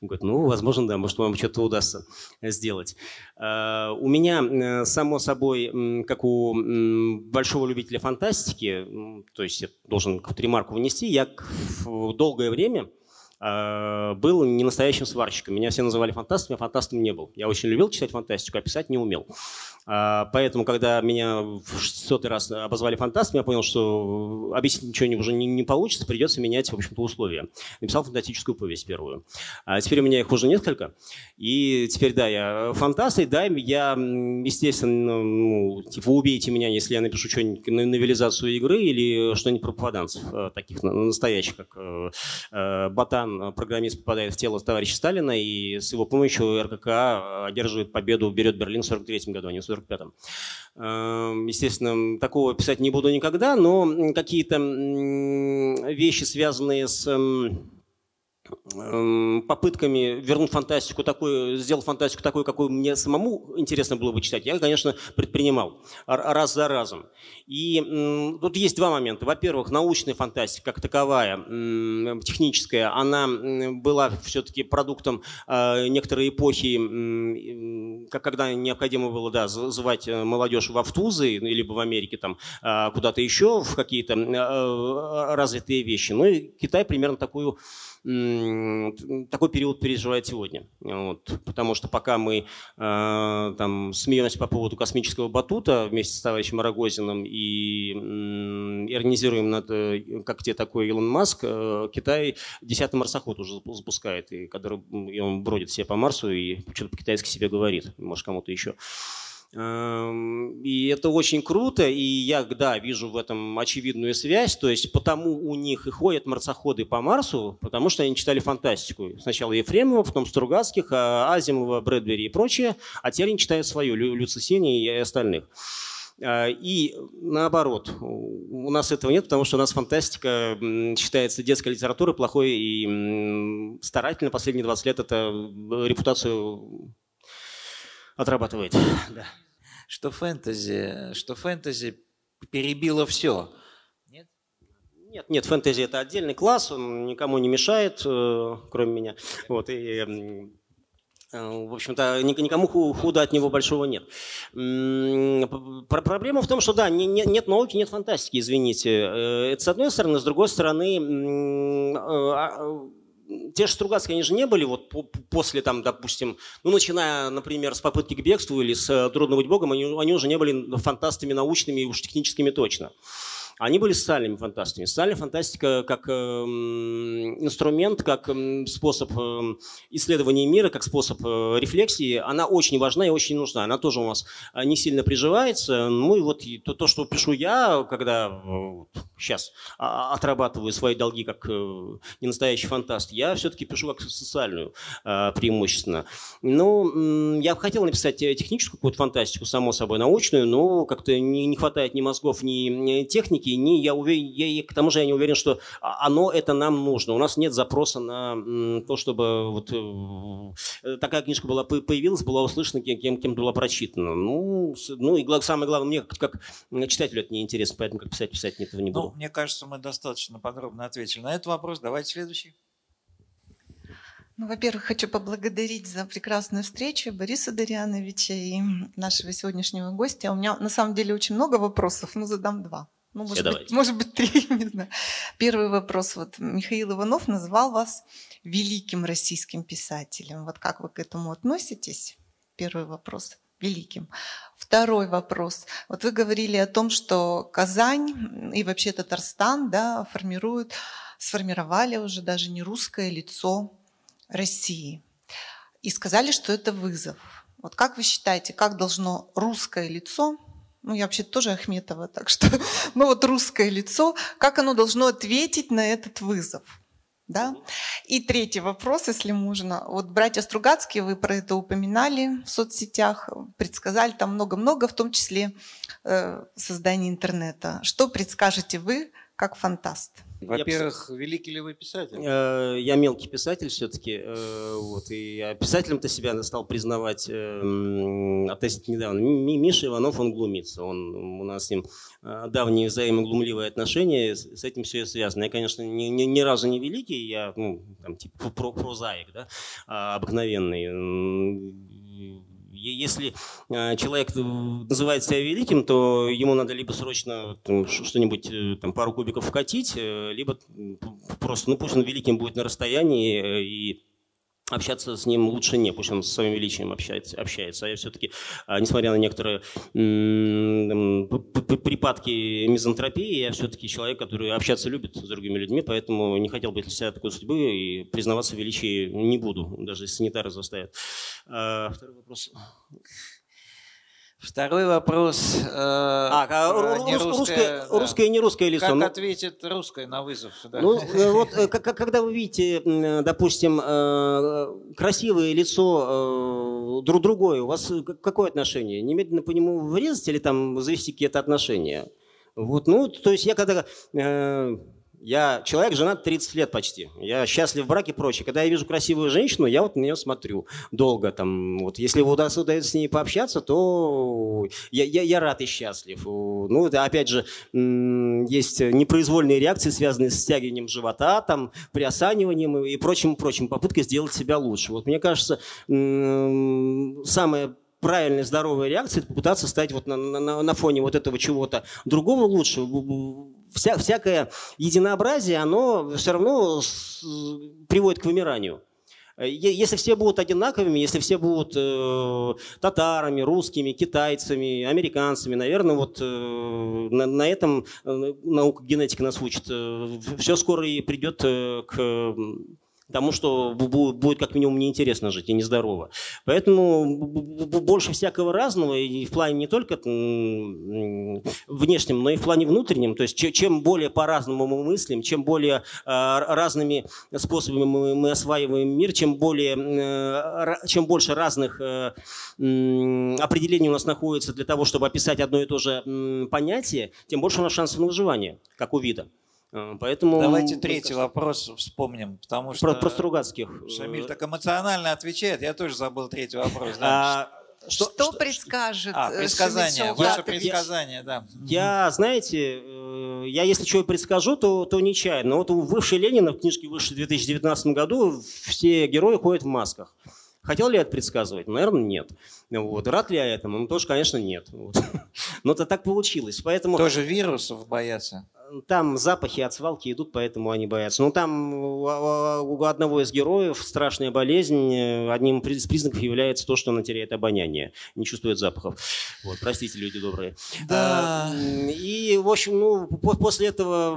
Он говорит, ну, возможно, да, может, вам что-то удастся сделать. А, у меня, э, само собой, как у большого любителя фантастики, то есть я должен какую-то ремарку внести, я долгое время был не настоящим сварщиком. Меня все называли фантастом, я фантастом не был. Я очень любил читать фантастику, а писать не умел. А, поэтому, когда меня в 600 раз обозвали фантастом, я понял, что объяснить ничего уже не, не получится, придется менять, в общем-то, условия. Написал фантастическую повесть первую. А теперь у меня их уже несколько. И теперь, да, я фантаст, и да, я, естественно, ну, типа, убейте меня, если я напишу что-нибудь на новелизацию игры или что-нибудь про попаданцев, э, таких настоящих, как э, э, Ботан, программист, попадает в тело товарища Сталина, и с его помощью РКК одерживает победу, берет Берлин в 43 году, а не в 45-м. Эм, естественно, такого писать не буду никогда, но какие-то вещи, связанные с Эм, попытками вернуть фантастику такой, сделать фантастику такой, какой мне самому интересно было бы читать, я, конечно, предпринимал раз за разом. И тут есть два момента. Во-первых, научная фантастика как таковая, техническая, она была все-таки продуктом э, некоторой эпохи, когда необходимо было да, звать э, молодежь в Автузы, либо в Америке там э, куда-то еще, в какие-то развитые вещи. Ну и Китай примерно такую такой период переживает сегодня. Вот. Потому что пока мы э, там, смеемся по поводу космического батута вместе с товарищем Рогозиным и э, иронизируем над, э, как те такой Илон Маск, э, Китай десятый марсоход уже запускает, и, который, и он бродит все по Марсу и что-то по-китайски себе говорит, может кому-то еще. И это очень круто, и я, да, вижу в этом очевидную связь, то есть потому у них и ходят марсоходы по Марсу, потому что они читали фантастику. Сначала Ефремова, потом Стругацких, а Азимова, Брэдбери и прочее, а теперь они читают свою, Лю, Люцисини и остальных. Э, и наоборот, у нас этого нет, потому что у нас фантастика считается детской литературой плохой, и старательно последние 20 лет это репутацию отрабатывает. Да. Что фэнтези, что фэнтези перебило все. Нет? Нет, нет, фэнтези это отдельный класс, он никому не мешает, э, кроме меня. Вот, и, э, в общем-то, никому худа от него большого нет. Проблема в том, что да, нет науки, нет фантастики, извините. Э, это с одной стороны. С другой стороны, а, те же Стругацкие, они же не были вот после, там, допустим, ну, начиная, например, с попытки к бегству или с э, «Трудно быть богом», они, они уже не были фантастами научными и уж техническими точно. Они были социальными фантастами. Социальная фантастика как э, инструмент, как э, способ э, исследования мира, как способ э, рефлексии, она очень важна и очень нужна. Она тоже у нас э, не сильно приживается. Ну и вот то, то что пишу я, когда э, сейчас а, отрабатываю свои долги как э, ненастоящий фантаст, я все-таки пишу как социальную э, преимущественно. Ну, я бы хотел написать техническую какую-то фантастику, само собой, научную, но как-то не, не хватает ни мозгов, ни техники, и не, я уверен, я, к тому же я не уверен, что оно это нам нужно. У нас нет запроса на то, чтобы вот э, такая книжка была появилась, была услышана, кем, кем была прочитана. Ну, ну и самое главное, мне как, как читателю это неинтересно, поэтому как писать, писать этого не буду. Ну, мне кажется, мы достаточно подробно ответили на этот вопрос. Давайте следующий. Ну, во-первых, хочу поблагодарить за прекрасную встречу Бориса Дарьяновича и нашего сегодняшнего гостя. У меня на самом деле очень много вопросов, но задам два. Ну, может, Все, быть, может быть, три, не знаю. Первый вопрос. Вот Михаил Иванов назвал вас великим российским писателем. Вот как вы к этому относитесь? Первый вопрос. великим. Второй вопрос. Вот вы говорили о том, что Казань и вообще Татарстан да, формируют, сформировали уже даже не русское лицо России. И сказали, что это вызов. Вот как вы считаете, как должно русское лицо, ну я вообще тоже Ахметова, так что, ну вот русское лицо, как оно должно ответить на этот вызов? Да? И третий вопрос, если можно. Вот братья Стругацкие, вы про это упоминали в соцсетях, предсказали там много-много, в том числе э, создание интернета. Что предскажете вы как фантаст? Во-первых, я, великий ли вы писатель? Э, я мелкий писатель все-таки. Э, вот, и писателем-то себя стал признавать э, относительно недавно. Миша Иванов, он глумится. Он, у нас с ним давние взаимоглумливые отношения. С этим все связано. Я, конечно, ни, ни, ни разу не великий. Я, ну, там, типа про прозаик, да, а обыкновенный если э, человек э, называет себя великим, то ему надо либо срочно что-нибудь, э, там, пару кубиков вкатить, либо просто, ну пусть он великим будет на расстоянии и общаться с ним лучше не, пусть он с своим величием общается. общается. А я все-таки, а, несмотря на некоторые припадки мизантропии, я все-таки человек, который общаться любит с другими людьми, поэтому не хотел бы для себя такой судьбы и признаваться в величии не буду, даже если санитары заставят. А, второй вопрос. Второй вопрос. Э, а, а не рус, русское, да. русское и не русское лицо. Как ну, ответит русское на вызов? Да. Ну, э, вот э, когда вы видите, допустим, красивое лицо друг другое, у вас какое отношение? Немедленно по нему врезать или там завести какие-то отношения? Вот, ну, то есть я когда я человек, женат 30 лет почти. Я счастлив в браке и прочее. Когда я вижу красивую женщину, я вот на нее смотрю долго. Там, вот, если удастся, удается с ней пообщаться, то я, я, я рад и счастлив. Ну, это, опять же, есть непроизвольные реакции, связанные с стягиванием живота, там, приосаниванием и прочим, прочим. Попытка сделать себя лучше. Вот мне кажется, самое правильная здоровая реакция – это попытаться стать вот на, на, на фоне вот этого чего-то другого лучше. Вся, всякое единообразие, оно все равно приводит к вымиранию. Если все будут одинаковыми, если все будут э, татарами, русскими, китайцами, американцами, наверное, вот э, на, на этом э, наука генетика нас учит. Э, все скоро и придет э, к тому, что будет как минимум неинтересно жить и нездорово. Поэтому больше всякого разного, и в плане не только внешнем, но и в плане внутреннем. То есть чем более по-разному мы мыслим, чем более а, разными способами мы осваиваем мир, чем, более, э, чем больше разных э, определений у нас находится для того, чтобы описать одно и то же понятие, тем больше у нас шансов на выживание, как у вида. Э, поэтому... Давайте третий вопрос вспомним, потому что... Про, про Стругацких. Шамиль так эмоционально отвечает, я тоже забыл третий вопрос. Да. А, что, что, что предскажет а, э, предсказание, ваше предсказание, да. Я, знаете, э, я если что предскажу, то, то нечаянно. Вот у Высшей Ленина в книжке «Высшей» в 2019 году все герои ходят в масках. Хотел ли я это предсказывать? Наверное, нет. Вот. Рад ли я этому? Ну, тоже, конечно, нет. Вот. Но это так получилось. Поэтому... Тоже вирусов боятся? Там запахи от свалки идут, поэтому они боятся. Ну, там у одного из героев страшная болезнь. Одним из признаков является то, что она теряет обоняние, не чувствует запахов. Вот, простите, люди добрые. Да. И, в общем, ну, после этого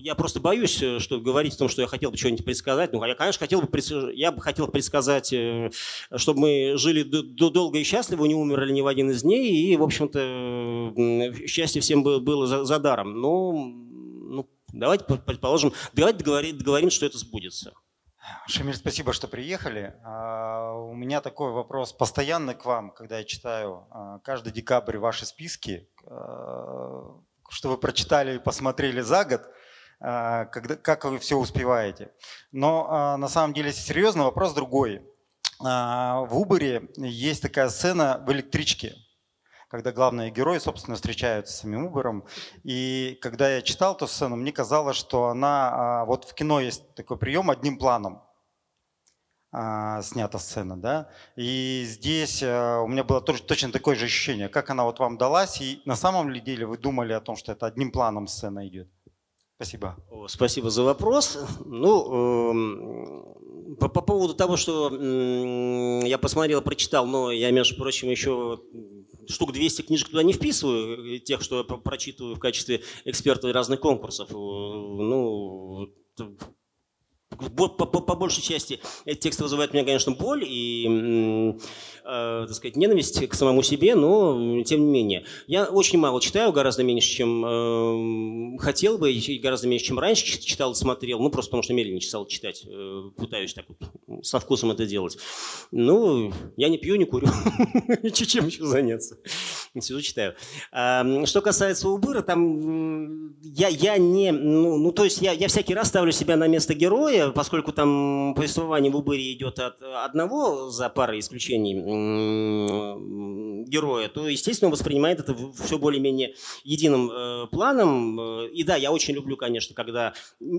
я просто боюсь, что говорить о том, что я хотел бы что-нибудь предсказать. Ну, я, конечно, хотел бы, я бы хотел предсказать, э, чтобы мы жили долго и счастливо, не умерли ни в один из дней, и, в общем-то, счастье всем было за даром. Но ну, давайте предположим, давайте договорим, договорим, что это сбудется. Шамиль, спасибо, что приехали. А, у меня такой вопрос постоянный к вам, когда я читаю а, каждый декабрь ваши списки, а, что вы прочитали и посмотрели за год, как вы все успеваете. Но на самом деле, если серьезно, вопрос другой. В Убере есть такая сцена в электричке когда главные герои, собственно, встречаются с самим Убером. И когда я читал эту сцену, мне казалось, что она... А, вот в кино есть такой прием одним планом а, снята сцена, да, и здесь а, у меня было точно такое же ощущение, как она вот вам далась, и на самом ли деле вы думали о том, что это одним планом сцена идет? Спасибо. Спасибо за вопрос. Ну, эм, по, по поводу того, что я посмотрел, прочитал, но я, между прочим, еще штук 200 книжек туда не вписываю, тех, что я прочитываю в качестве эксперта разных конкурсов. Ну, по, по, по большей части этот текст вызывает у меня, конечно, боль и, э, так сказать, ненависть к самому себе, но тем не менее. Я очень мало читаю, гораздо меньше, чем э, хотел бы, и гораздо меньше, чем раньше читал и смотрел, ну, просто потому что медленнее стал читать, э, пытаюсь так вот со вкусом это делать. Ну, я не пью, не курю, чем еще заняться? Сижу, читаю. Что касается Убыра, там я, я не, ну, ну, то есть я всякий раз ставлю себя на место героя, поскольку там повествование в Убыре идет от одного, за парой исключений, героя, то, естественно, воспринимает это все более-менее единым э, планом. И да, я очень люблю, конечно, когда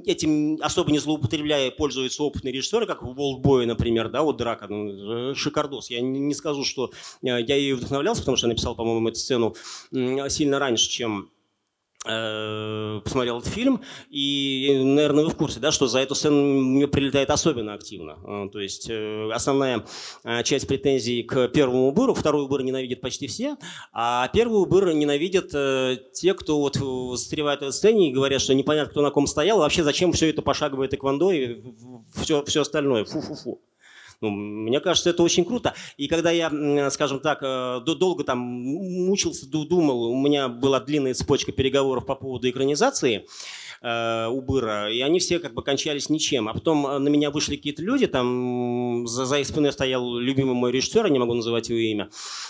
этим особо не злоупотребляя пользуются опытные режиссеры, как в «Волтбое», например, да, вот «Драка», ну, шикардос. Я не скажу, что я ей вдохновлялся, потому что я написал, по-моему, эту сцену сильно раньше, чем Э, посмотрел этот фильм, и, наверное, вы в курсе, да, что за эту сцену мне прилетает особенно активно. Э, то есть э, основная часть претензий к первому убыру, второй убыр ненавидят почти все, а первый убыр ненавидят те, кто вот застревает в этой сцене и говорят, что непонятно, кто на ком стоял, вообще зачем все это пошаговое тэквондо и все, все остальное. Фу-фу-фу. Ну, мне кажется, это очень круто. И когда я, скажем так, э, долго там мучился, думал, у меня была длинная цепочка переговоров по поводу экранизации, э, Убыра, и они все как бы кончались ничем. А потом э, на меня вышли какие-то люди, там за, за их спиной стоял любимый мой режиссер, я не могу называть его имя.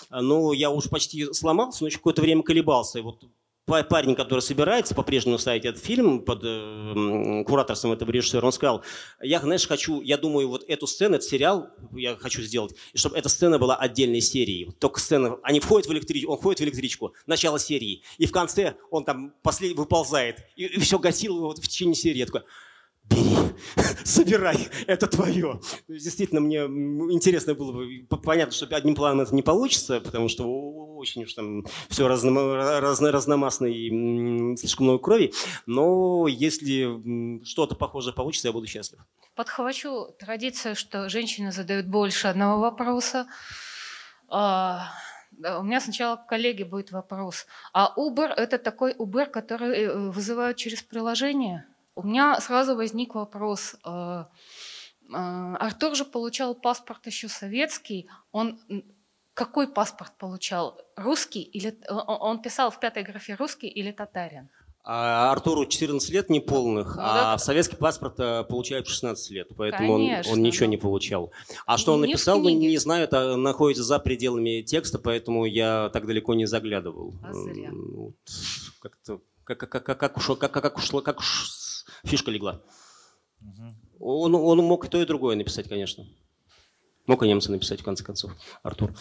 Но я уже почти сломался, но еще какое-то время колебался. И вот парень, который собирается по-прежнему ставить этот фильм под э, кураторством этого режиссера, он сказал, я, знаешь, хочу, я думаю, вот эту сцену, этот сериал я хочу сделать, и чтобы эта сцена была отдельной серией. Только сцена, они входят в электричку, он входит в электричку, начало серии, и в конце он там послед... выползает, и, и все гасил вот в течение серии. Я такой, бери, собирай, это твое. Действительно, мне интересно было бы, понятно, что одним планом это не получится, потому что очень уж там все разно, разно, разномастно и слишком много крови, но если что-то похожее получится, я буду счастлив. Подхвачу традицию, что женщины задают больше одного вопроса. А, у меня сначала к коллеге будет вопрос. А Uber – это такой Uber, который э, вызывают через приложение – у меня сразу возник вопрос. Э, э, Артур же получал паспорт еще советский. Он какой паспорт получал? Русский или он писал в пятой графе русский или татарин? А Артуру 14 лет неполных, ну, а да. советский паспорт э, получает 16 лет, поэтому он, он ничего не получал. А что он написал, ну, не знаю, это находится за пределами текста, поэтому я так далеко не заглядывал. А зря. Как-то как, как, как, как, уж, как, как, ушло, как уж фишка легла. Угу. Он, он мог и то, и другое написать, конечно. Мог и немца написать, в конце концов, Артур.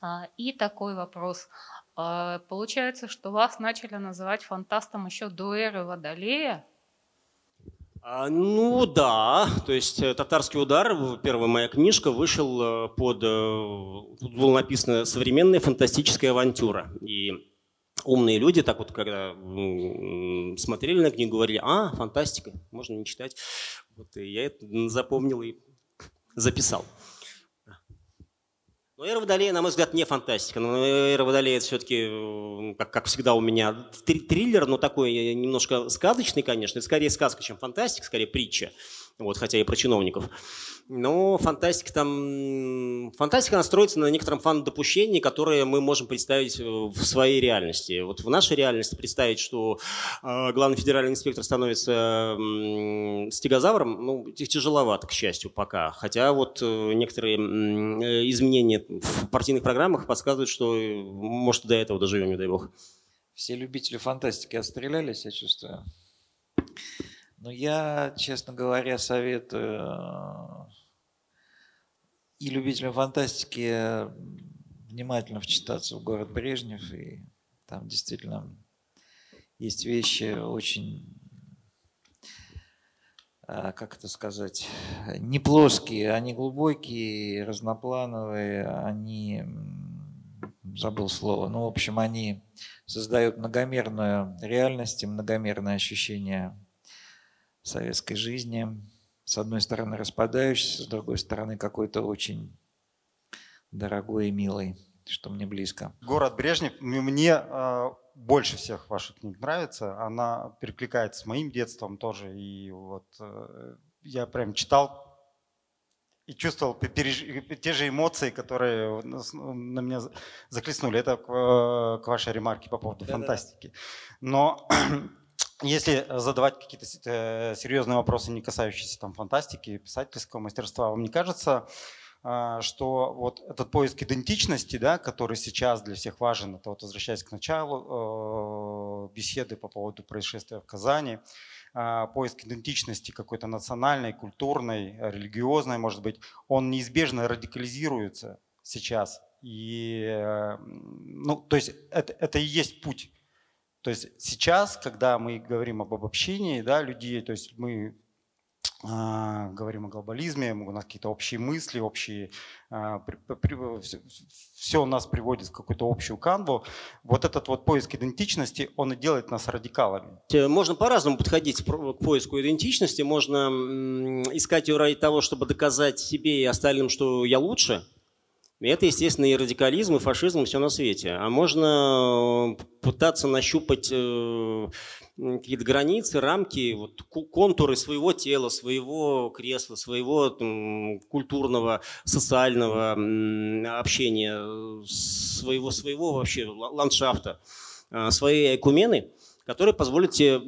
А, и такой вопрос. А, получается, что вас начали называть фантастом еще до эры Водолея? А, ну да, то есть э, «Татарский удар», первая моя книжка, вышел э, под, э, было написано «Современная фантастическая авантюра». И умные люди так вот, когда смотрели на книгу, говорили, а, фантастика, можно не читать. Вот, и я это запомнил и записал. Но «Эра Водолея», на мой взгляд, не фантастика. Но «Эра Водолея» это все-таки, как, как всегда у меня, триллер, но такой немножко сказочный, конечно. Это скорее сказка, чем фантастика, скорее притча вот, хотя и про чиновников. Но фантастика там... Фантастика настроится на некотором фан-допущении, которое мы можем представить э, в своей реальности. Вот в нашей реальности представить, что э, главный федеральный инспектор становится э, стегозавром, ну, тяжеловато, к счастью, пока. Хотя вот э, некоторые э, изменения в партийных программах подсказывают, что, э, может, до этого доживем, не дай бог. Все любители фантастики отстрелялись, я чувствую. Но я, честно говоря, советую и любителям фантастики внимательно вчитаться в город Брежнев. И там действительно есть вещи очень, э, как это сказать, не плоские, они глубокие, разноплановые, они, забыл слово, ну, в общем, они создают многомерную реальность и многомерное ощущение советской жизни. с одной стороны распадающийся, с другой стороны какой-то очень дорогой и милый, что мне близко. Город Брежнев мне э, больше всех ваших книг нравится. Она перекликается с моим детством тоже. И вот э, я прям читал и чувствовал переж... те же эмоции, которые на меня захлестнули. Это к, э, к вашей ремарке по поводу да, фантастики. Но если задавать какие-то э, серьезные вопросы, не касающиеся там фантастики, писательского мастерства, вам не кажется, а, что вот этот поиск идентичности, да, который сейчас для всех важен, это вот возвращаясь к началу э, беседы по поводу происшествия в Казани, поиск идентичности какой-то национальной, культурной, религиозной, может быть, он неизбежно радикализируется сейчас. И, э, ну, то есть это, это и есть путь. То есть сейчас, когда мы говорим об обобщении да, людей, то есть мы а, говорим о глобализме, у нас какие-то общие мысли, общие, а, все у нас приводит в какую-то общую канву. Вот этот вот поиск идентичности, он и делает нас радикалами. Можно по-разному подходить к поиску идентичности. Можно искать ее ради того, чтобы доказать себе и остальным, что я лучше. И это, естественно, и радикализм, и фашизм, и все на свете. А можно пытаться нащупать э, какие-то границы, рамки, вот, контуры своего тела, своего кресла, своего там, культурного, социального общения, своего, своего вообще ландшафта, своей экумены, которые позволят тебе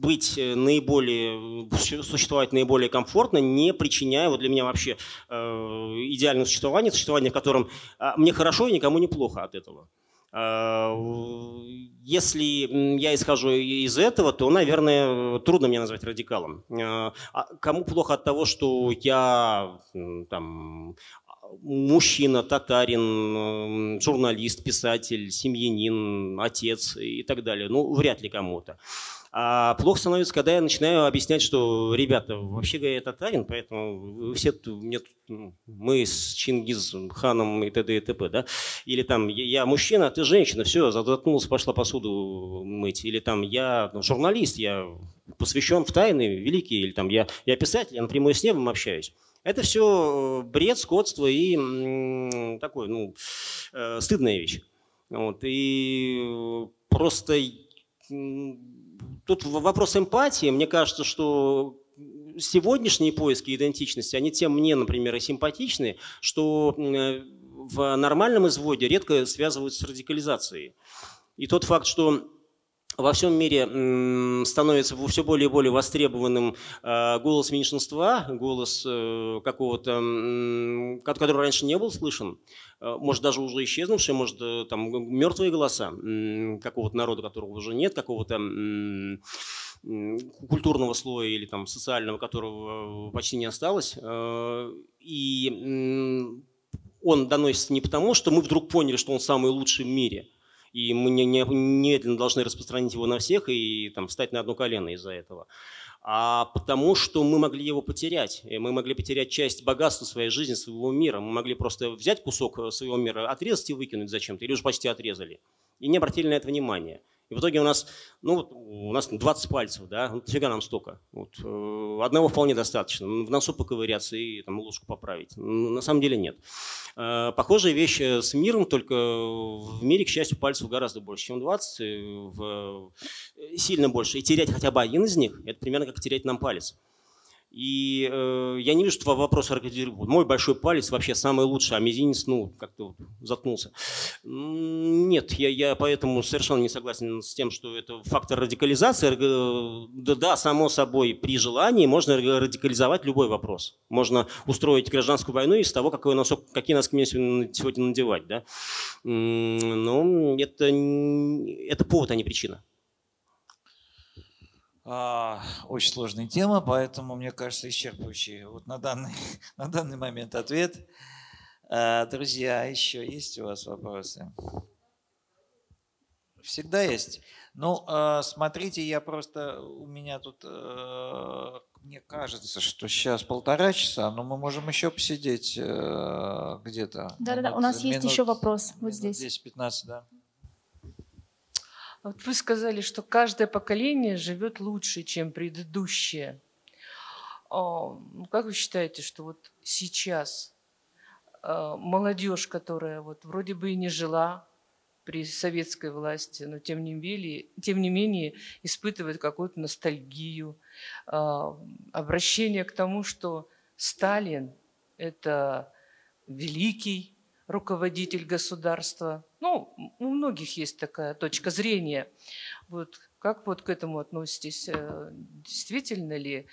быть наиболее, существовать наиболее комфортно, не причиняя вот для меня вообще э, идеальное существование, существование, в котором э, мне хорошо и никому не плохо от этого. А, если я исхожу из этого, то, наверное, трудно меня назвать радикалом. А, а кому плохо от того, что я там, мужчина, татарин, журналист, писатель, семьянин, отец и так далее? Ну, вряд ли кому-то. А плохо становится, когда я начинаю объяснять, что, ребята, вообще говоря, я татарин, поэтому вы все мне, ну, мы с Чингиз ханом и т.д. и т.п., да? Или там, я мужчина, а ты женщина, все, заткнулся, пошла посуду мыть. Или там, я ну, журналист, я посвящен в тайны великие, или там, я, я писатель, я напрямую с небом общаюсь. Это все бред, скотство и м, такое, ну, э, стыдная вещь. Вот, и просто тут вопрос эмпатии. Мне кажется, что сегодняшние поиски идентичности, они тем мне, например, и симпатичны, что э, в нормальном изводе редко связываются с радикализацией. И тот факт, что во всем мире становится все более и более востребованным э, голос меньшинства, голос э, какого-то, который раньше не был слышен, э, может даже уже исчезнувший, может там мертвые голоса какого-то народа, которого уже нет, какого-то культурного слоя или там социального, которого почти не осталось. И он доносится не потому, что мы вдруг поняли, что он самый лучший в мире – и мы не, не, немедленно должны распространить его на всех и там, встать на одно колено из-за этого. А потому что мы могли его потерять. И мы могли потерять часть богатства своей жизни, своего мира. Мы могли просто взять кусок своего мира, отрезать и выкинуть зачем-то, или уже почти отрезали. И не обратили на это внимания. И в итоге у нас, ну, у нас 20 пальцев, да, ну, фига нам столько. Вот, э, одного вполне достаточно. В носу поковыряться и там ложку поправить. На самом деле нет. Э, похожая вещь с миром, только в мире, к счастью, пальцев гораздо больше, чем 20, в, сильно больше. И терять хотя бы один из них, это примерно как терять нам палец. И э, я не вижу, что вопрос мой большой палец вообще самый лучший, а мизинец, ну, как-то вот заткнулся. Нет, я, я поэтому совершенно не согласен с тем, что это фактор радикализации. Да, да, само собой, при желании можно радикализовать любой вопрос. Можно устроить гражданскую войну из того, какой носок, какие носки мне сегодня надевать. Да? Но это, это повод, а не причина. А, очень сложная тема, поэтому, мне кажется, исчерпывающий вот на данный, на данный момент ответ. А, друзья, еще есть у вас вопросы? Всегда есть. Ну, а, смотрите, я просто, у меня тут, мне кажется, что сейчас полтора часа, но мы можем еще посидеть где-то. Да-да-да, у нас минут, есть еще вопрос вот здесь. 10-15, да. Вот вы сказали, что каждое поколение живет лучше, чем предыдущее. А, ну, как вы считаете, что вот сейчас а, молодежь, которая вот вроде бы и не жила при советской власти, но тем не менее, тем не менее испытывает какую-то ностальгию, а, обращение к тому, что Сталин – это великий руководитель государства. Ну, у многих есть такая точка зрения. Вот как вот к этому относитесь? Э, действительно ли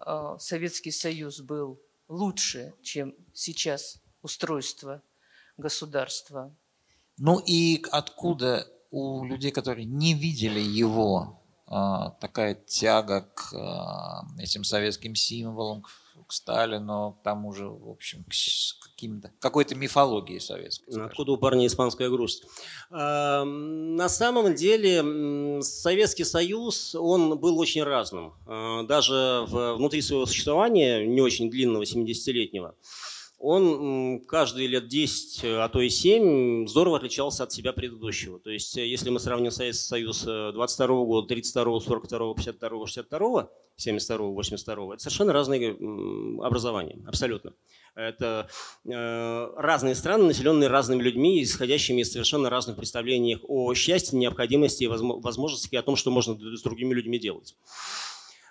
э, Советский Союз был лучше, чем сейчас устройство государства? Ну и откуда у людей, которые не видели его, а, такая тяга к а, этим советским символам, к Сталину, к тому же, в общем, к каким-то, какой-то мифологии советской. Скажем. Откуда у парня испанская грусть? А, на самом деле Советский Союз, он был очень разным. Даже внутри своего существования, не очень длинного, 70-летнего, он каждые лет 10, а то и 7 здорово отличался от себя предыдущего. То есть, если мы сравним Советский Союз 22 года, 32 42 52 62 72 82 это совершенно разные образования, абсолютно. Это э, разные страны, населенные разными людьми, исходящими из совершенно разных представлений о счастье, необходимости и возможности, о том, что можно с другими людьми делать.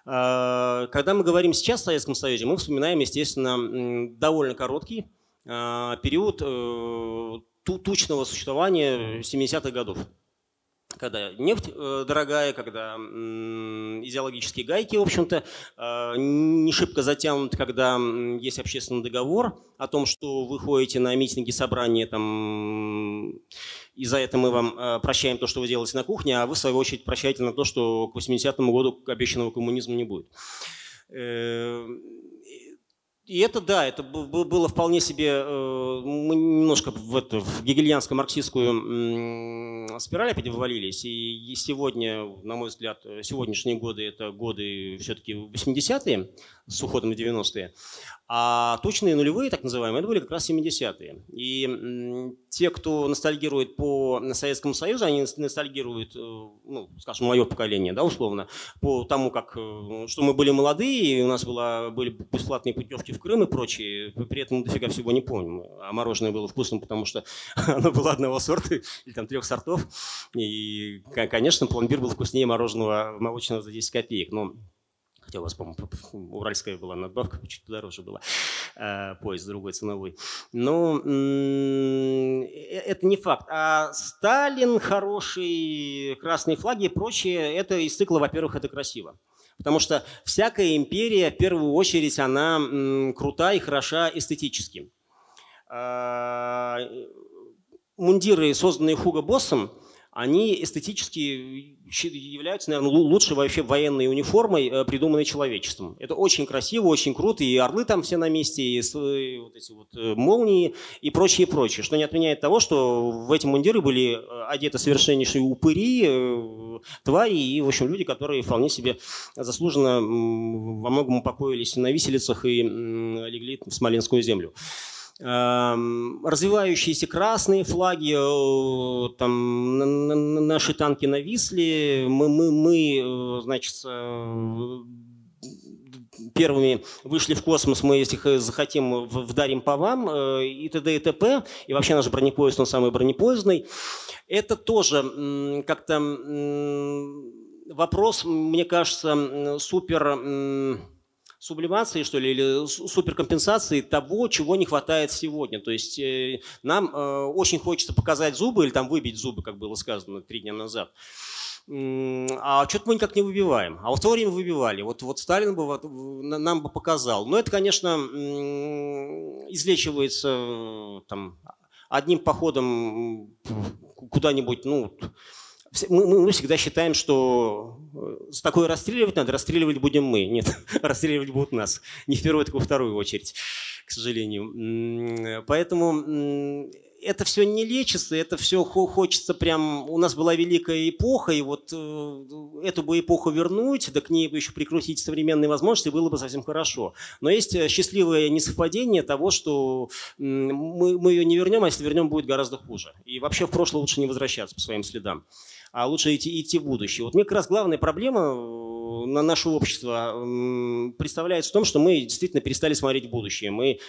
А, когда мы говорим сейчас о Советском Союзе, мы вспоминаем, естественно, довольно короткий а, период э, тучного существования 70-х годов. Когда нефть э, дорогая, когда идеологические гайки, в общем-то, э, не шибко затянуты, когда есть общественный договор о том, что вы ходите на митинги, собрания, там, и за это мы вам э, прощаем то, что вы делаете на кухне, а вы, в свою очередь, прощаете на то, что к 80-му году обещанного коммунизма не будет. И это, да, это было вполне себе, э, мы немножко в, эту, в гегельянско-марксистскую спираль опять вывалились. И сегодня, на мой взгляд, сегодняшние годы – это годы все-таки 80-е с уходом в 90-е. А точные нулевые, так называемые, это были как раз 70-е. И те, кто ностальгирует по Советскому Союзу, они ностальгируют, э, ну, скажем, мое поколение, да, условно, по тому, как, э, что мы были молодые, и у нас была, были бесплатные путевки в Крым и прочее. При этом дофига всего не помним. А мороженое было вкусным, потому что оно было одного сорта или там трех сортов. И, конечно, пломбир был вкуснее мороженого молочного за 10 копеек. Но Хотя у вас, по-моему, уральская была надбавка, чуть подороже была, э, поезд другой ценовой. Но э, это не факт. А Сталин, хороший, красные флаги и прочее, это из цикла, во-первых, это красиво. Потому что всякая империя, в первую очередь, она крута и хороша эстетически. А, мундиры, созданные Хуго Боссом, они эстетически являются, наверное, лучшей вообще военной униформой, э, придуманной человечеством. Это очень красиво, очень круто, и орлы там все на месте, и вот эти вот э, молнии, и прочее, прочее. Что не отменяет того, что в эти мундиры были э, одеты совершеннейшие упыри, твари, и, в общем, люди, которые вполне себе заслуженно во многом упокоились на виселицах и легли в Смоленскую землю. Эм, развивающиеся красные флаги, э, там наши танки нависли, мы, мы, мы э, значит, э, первыми вышли в космос, мы, если захотим, вдарим по вам, и т.д. и т.п. И вообще наш бронепоезд, он самый бронепоездный. Это тоже как-то вопрос, мне кажется, супер сублимации, что ли, или суперкомпенсации того, чего не хватает сегодня. То есть э, нам э, очень хочется показать зубы или там выбить зубы, как было сказано три дня назад. А что-то мы никак не выбиваем. А в то время выбивали. Вот, вот Сталин бы вот, нам бы показал. Но это, конечно, излечивается там, одним походом куда-нибудь, ну, мы, мы, мы всегда считаем, что э, с такой расстреливать надо, расстреливать будем мы. Нет, расстреливать будут нас. Не в первую, так во вторую очередь, к сожалению. Поэтому это все не лечится, это все хочется прям... У нас была великая эпоха, и вот э, эту бы эпоху вернуть, да к ней бы еще прикрутить современные возможности, было бы совсем хорошо. Но есть э, счастливое несовпадение того, что мы, мы ее не вернем, а если вернем, будет гораздо хуже. И вообще в прошлое лучше не возвращаться по своим следам а лучше идти, идти в будущее. Вот мне как раз главная проблема на наше общество представляется в том, что мы действительно перестали смотреть в будущее. Мы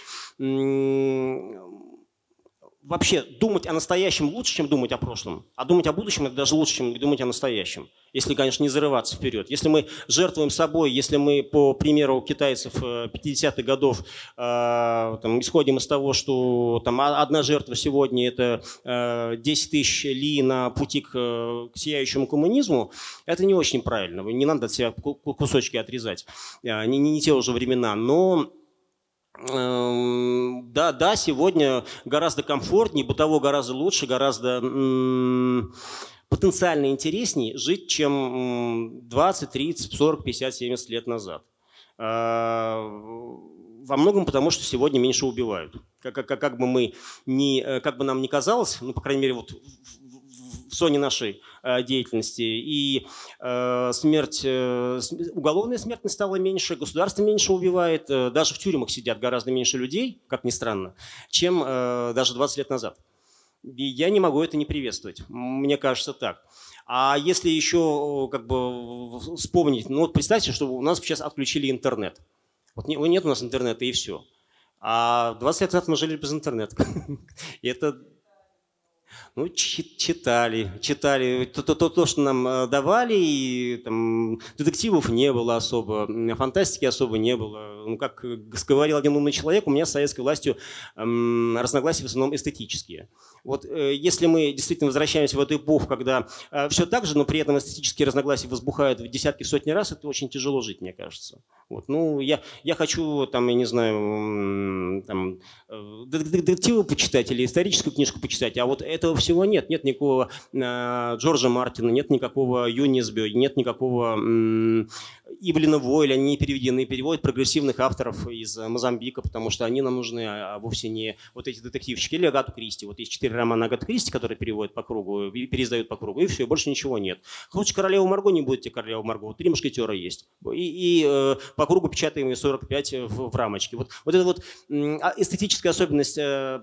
вообще думать о настоящем лучше, чем думать о прошлом. А думать о будущем – это даже лучше, чем думать о настоящем. Если, конечно, не зарываться вперед. Если мы жертвуем собой, если мы, по примеру китайцев 50-х э, годов, э, там, исходим из того, что там, одна жертва сегодня – это э, 10 тысяч ли на пути к, к сияющему коммунизму, это не очень правильно. Не надо от себя кусочки отрезать. Э, не, не, не те уже времена. Но да, да, сегодня гораздо комфортнее, бытово гораздо лучше, гораздо потенциально интереснее жить, чем 20, 30, 40, 50, 70 лет назад. А, во многом потому, что сегодня меньше убивают. Как, как, как, бы, мы не, э, как бы нам ни казалось, ну, по крайней мере, вот зоне нашей э, деятельности. И э, смерть, э, уголовная смертность стала меньше, государство меньше убивает, даже в тюрьмах сидят гораздо меньше людей, как ни странно, чем даже 20 лет назад. И я не могу это не приветствовать. Мне кажется так. А если еще как бы вспомнить, ну вот представьте, что у нас сейчас отключили интернет. Вот нет у нас интернета и все. А 20 лет назад мы жили без интернета. И это ну, читали, читали. То, то, то, то, что нам э, давали, и там, детективов не было особо, фантастики особо не было. Ну, как говорил один умный человек, у меня с советской властью эм, разногласия в основном эстетические. Вот э, если мы действительно возвращаемся в эту эпоху, когда э, все так же, но при этом эстетические разногласия возбухают в десятки, сотни раз, это очень тяжело жить, мне кажется. Вот. Ну, я, я хочу, там, я не знаю, там, э, детективы почитать или историческую книжку почитать, а вот этого всего нет. Нет никакого э, Джорджа Мартина, нет никакого Юнисбё, нет никакого э, Ивлина Войля, они не переведены, переводят прогрессивных авторов из Мозамбика, потому что они нам нужны, а, а вовсе не вот эти детективщики или Агату Кристи. Вот есть четыре романа Агаты Кристи, которые переводят по кругу, переиздают по кругу, и все, больше ничего нет. Хочешь королеву Марго, не будет тебе королеву Марго. Три мушкетера есть. И, и э, по кругу печатаем 45 в, в рамочке. Вот, вот эта вот а, эстетическая особенность э,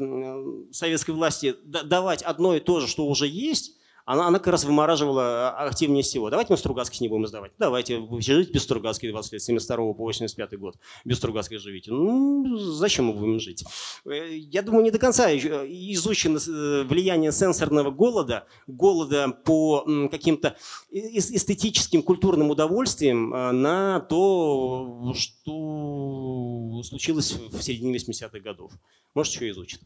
советской власти давать одно и то же, что уже есть, она, она как раз вымораживала а, активнее всего. Давайте мы Стругацких не будем издавать. Давайте, вы живите без Стругацких 20 лет, с 72 по 85 год. Без Стругацких живите. Ну, зачем мы будем жить? Э, я думаю, не до конца изучено э, влияние сенсорного голода, голода по каким-то эстетическим, культурным удовольствиям э, на то, что случилось в середине 80-х годов. Может, еще изучит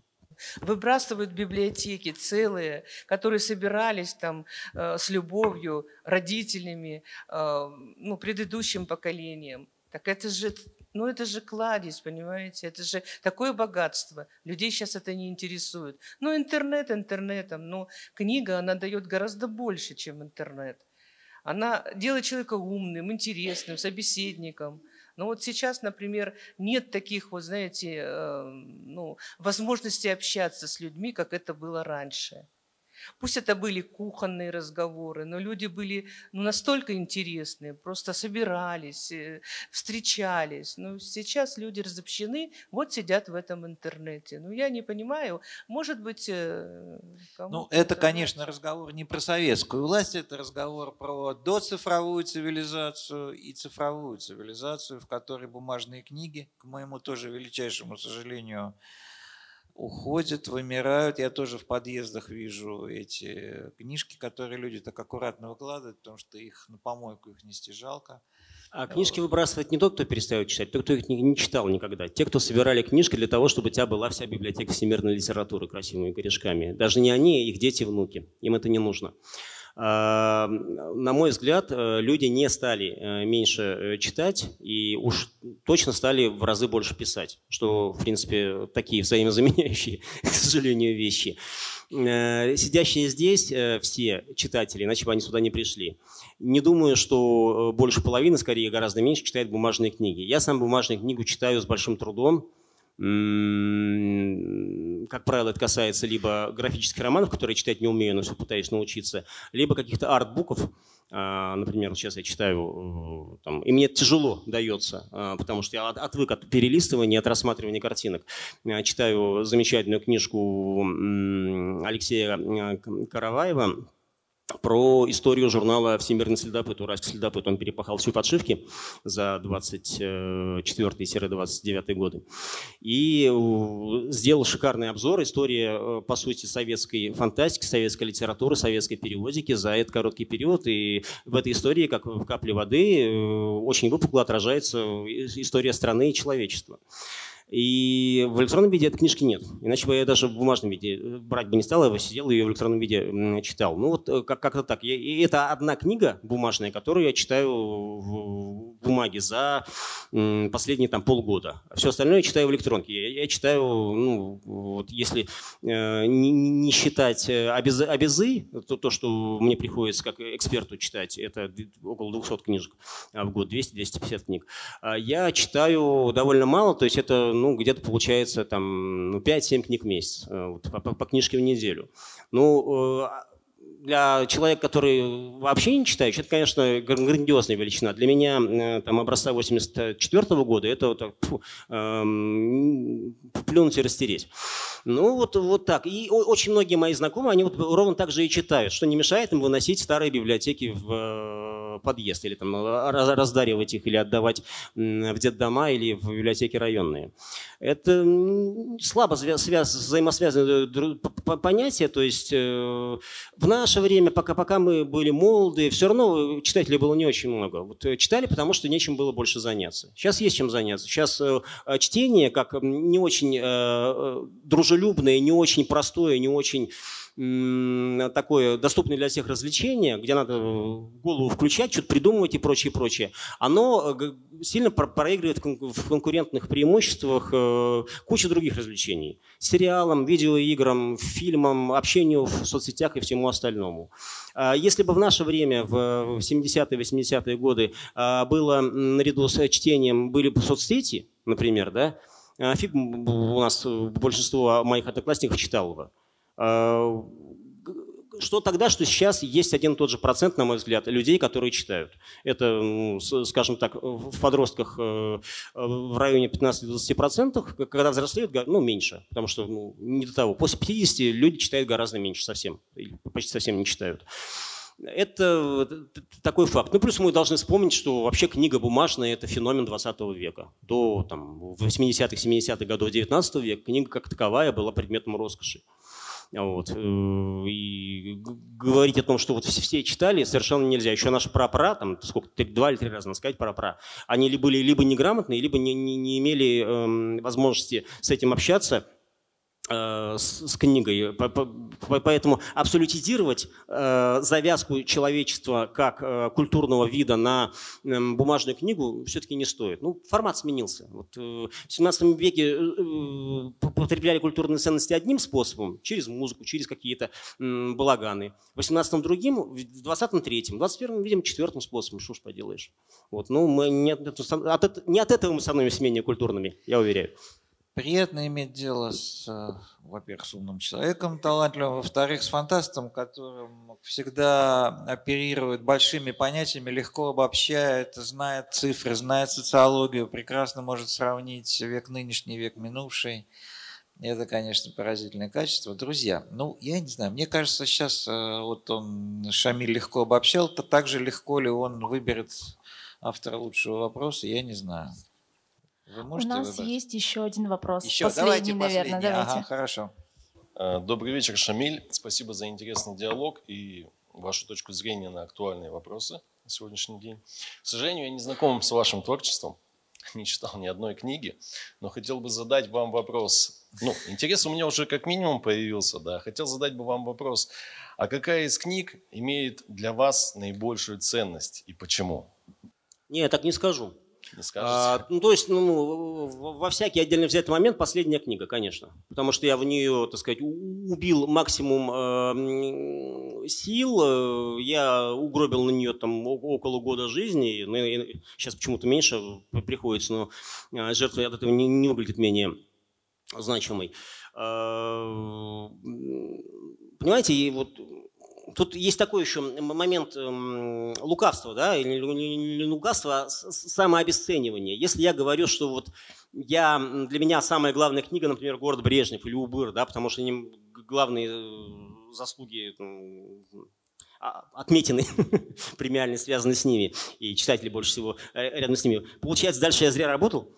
выбрасывают библиотеки целые, которые собирались там э, с любовью родителями, э, ну, предыдущим поколением. Так это же, ну это же кладезь, понимаете, это же такое богатство. Людей сейчас это не интересует. Ну интернет интернетом, но книга, она дает гораздо больше, чем интернет. Она делает человека умным, интересным, собеседником. Но вот сейчас, например, нет таких, вот знаете, эм, ну, возможностей общаться с людьми, как это было раньше. Пусть это были кухонные разговоры, но люди были ну, настолько интересные, просто собирались, э, встречались. Но сейчас люди разобщены, вот сидят в этом интернете. Ну, я не понимаю, может быть... Э, ну, это, конечно, разговор не про советскую власть, это разговор про доцифровую цивилизацию и цифровую цивилизацию, в которой бумажные книги, к моему тоже величайшему сожалению, уходят, вымирают. Я тоже в подъездах вижу эти книжки, которые люди так аккуратно выкладывают, потому что их на помойку их нести жалко. А книжки выбрасывать не тот, кто перестает читать, тот, кто их не, не читал никогда. Те, кто собирали книжки для того, чтобы у тебя была вся библиотека всемирной литературы красивыми корешками. Даже не они, а их дети и внуки. Им это не нужно. На мой взгляд, э, люди не стали э, меньше э, читать и уж точно стали в разы больше писать, что, в принципе, такие взаимозаменяющие, к сожалению, вещи. Сидящие здесь все читатели, иначе бы они сюда не пришли, не думаю, что больше половины, скорее гораздо меньше, читает бумажные книги. Я сам бумажную книгу читаю с большим трудом, как правило, это касается либо графических романов, которые читать не умею, но все пытаюсь научиться, либо каких-то арт-буков, а, например, сейчас я читаю, э, там, и мне тяжело дается, а, потому что я отвык от перелистывания, от рассматривания картинок. Читаю замечательную книжку Алексея Караваева про историю журнала «Всемирный следопыт», «Уральский следопыт». Он перепахал всю подшивки за 24-29 годы. И сделал шикарный обзор. История, по сути, советской фантастики, советской литературы, советской периодики за этот короткий период. И в этой истории, как в капле воды, очень выпукло отражается история страны и человечества. И в электронном виде этой книжки нет. Иначе бы я даже в бумажном виде э, брать бы не стал, я сидел и ее в электронном виде читал. Ну вот э, как- как-то так. И это одна книга бумажная, которую я читаю в бумаге за последние там полгода. Все остальное я читаю в электронке. Я, читаю, ну, вот если э, не, считать обезы, то, то, что мне приходится как эксперту читать, это около 200 книжек в год, 200-250 книг, а я читаю довольно мало, то есть это ну, где-то получается там, ну, 5-7 книг в месяц, э, вот, по, по книжке в неделю. Ну, э, для человека, который вообще не читает, это, конечно, грандиозная величина. Для меня э, там, образца 84 -го года это вот, фу, эм, плюнуть и растереть. Ну, вот, вот так. И очень многие мои знакомые, они вот ровно так же и читают, что не мешает им выносить старые библиотеки в подъезд или там раздаривать их или отдавать в детдома или в библиотеки районные. Это слабо связ, взаимосвязанные понятия, то есть э, в наше время, пока, пока мы были молоды, все равно читателей было не очень много. Вот э, читали, потому что нечем было больше заняться. Сейчас есть чем заняться. Сейчас э, чтение, как не очень дружелюбное, не очень простое, не очень такое доступное для всех развлечение, где надо голову включать, что-то придумывать и прочее, прочее, оно э, сильно проигрывает в конкурентных преимуществах э, кучу других развлечений. Сериалам, видеоиграм, фильмам, общению в соцсетях и всему остальному. А если бы в наше время, в 70-е, 80-е годы, а, было наряду с чтением были бы соцсети, например, да, а фиг у нас большинство моих одноклассников читало бы. А, что тогда, что сейчас есть один и тот же процент, на мой взгляд, людей, которые читают. Это, ну, скажем так, в подростках э, в районе 15-20%, когда взрослеют, ну, меньше, потому что ну, не до того. После 50 люди читают гораздо меньше совсем, почти совсем не читают. Это такой факт. Ну, плюс мы должны вспомнить, что вообще книга бумажная – это феномен 20 века. До там, 80-х, 70-х годов 19 века книга как таковая была предметом роскоши. Вот. Э, и говорить о том, что вот все читали, совершенно нельзя. Еще наши прапра, там сколько, два или три раза сказать прапра, они были либо неграмотные, либо не, не, не имели э, возможности с этим общаться, с, с книгой. Поэтому абсолютизировать э, завязку человечества как э, культурного вида на эм, бумажную книгу все-таки не стоит. Ну, формат сменился. Вот, в 17 веке потребляли культурные ценности одним способом, через музыку, через какие-то балаганы. В 18 другим, в 20-м третьим, в 21-м, видим, четвертым способом. Что ж поделаешь. Вот, ну, мы не, от, не от этого мы становимся менее культурными, я уверяю. Приятно иметь дело с, э, во-первых, с умным человеком талантливым, во-вторых, с фантастом, которым всегда оперирует большими понятиями, легко обобщает, знает цифры, знает социологию, прекрасно может сравнить век нынешний, век минувший. Это, конечно, поразительное качество. Друзья, ну, я не знаю, мне кажется, сейчас э, вот он, Шамиль легко обобщал, то так же легко ли он выберет автора лучшего вопроса, я не знаю. Вы можете У нас выбрать? есть еще один вопрос. Еще, последний, давайте наверное, последний. давайте. Ага, хорошо. Э, добрый вечер, Шамиль. Спасибо за интересный диалог и вашу точку зрения на актуальные вопросы на сегодняшний день. К сожалению, я не знаком с вашим творчеством, не читал ни одной книги, но хотел бы задать вам вопрос. Ну, интерес у меня уже как минимум появился, да. Хотел задать бы вам вопрос. А какая из книг имеет для вас наибольшую ценность и почему? Не, я так не скажу. Не А, ну, то есть, ну, во всякий отдельно взятый момент последняя книга, конечно. Потому что я в нее, так сказать, убил максимум э, сил. Я угробил на нее там около года жизни. Ну, сейчас почему-то меньше приходится, но э, жертва от этого не, не выглядит менее значимой. Э, понимаете, и вот тут есть такой еще момент эм, лукавства, да, или не лукавства, а самообесценивания. Если я говорю, что вот я, для меня самая главная книга, например, «Город Брежнев» или «Убыр», да, потому что они главные э, заслуги а, отметины премиальные связаны с ними, и читатели больше всего э, рядом с ними. Получается, дальше я зря работал,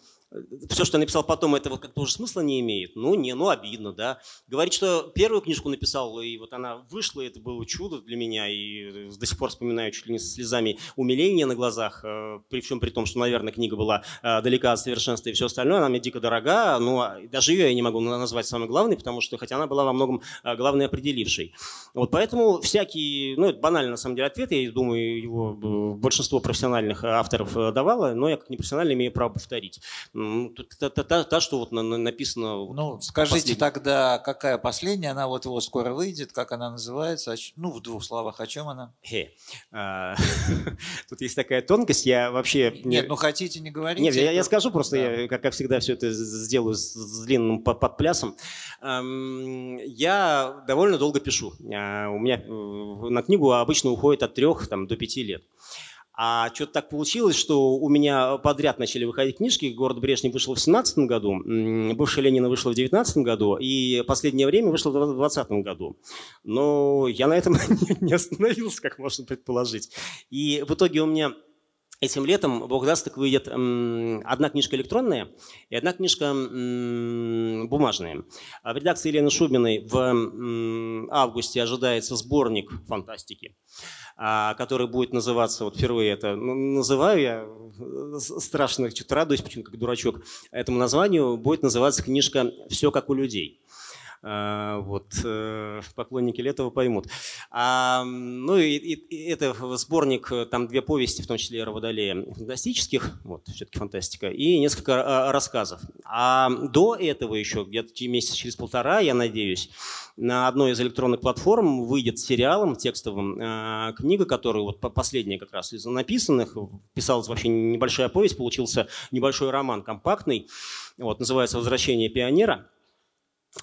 все, что я написал потом, это вот как-то уже смысла не имеет. Ну, не, ну, обидно, да. Говорит, что первую книжку написал, и вот она вышла, и это было чудо для меня, и до сих пор вспоминаю чуть ли не с слезами умиления на глазах, э, при всем при том, что, наверное, книга была э, далека от совершенства и все остальное, она мне дико дорога, но даже ее я не могу назвать самой главной, потому что, хотя она была во многом э, главной определившей. Вот поэтому всякие, ну, это банальный на самом деле ответ, я думаю, его большинство профессиональных авторов давало, но я как непрофессиональный имею право повторить. Та, та, та, та что вот написано. Ну, скажите последний. тогда, какая последняя? Она вот вот скоро выйдет, как она называется? Ну, в двух словах, о чем она? А, тут есть такая тонкость, я вообще... Нет, ну хотите, не говорите. Нет, я, я скажу просто, я, как всегда, все это сделаю с, с длинным подплясом. Я довольно долго пишу. А, у меня э, на книгу обычно уходит от трех там, до пяти лет. А что-то так получилось, что у меня подряд начали выходить книжки. «Город Брежнев» вышел в 17 году, «Бывшая Ленина» вышла в 19 году, и «Последнее время» вышло в 20 году. Но я на этом не остановился, как можно предположить. И в итоге у меня Этим летом, бог даст, так выйдет одна книжка электронная и одна книжка бумажная. А в редакции Елены Шубиной в августе ожидается сборник фантастики, который будет называться, вот впервые это называю я, э, страшно, что-то радуюсь, почему как дурачок, этому названию будет называться книжка «Все как у людей». А, вот, э, поклонники Летова поймут. А, ну и, и это сборник, э, там две повести, в том числе Эра Водолея, фантастических, вот, все-таки фантастика, и несколько рассказов. А до этого еще, где-то месяца через полтора, я надеюсь, на одной из электронных платформ выйдет сериалом текстовым э, книга, которая вот последняя как раз из написанных, писалась вообще небольшая повесть, получился небольшой роман компактный, вот, называется «Возвращение пионера»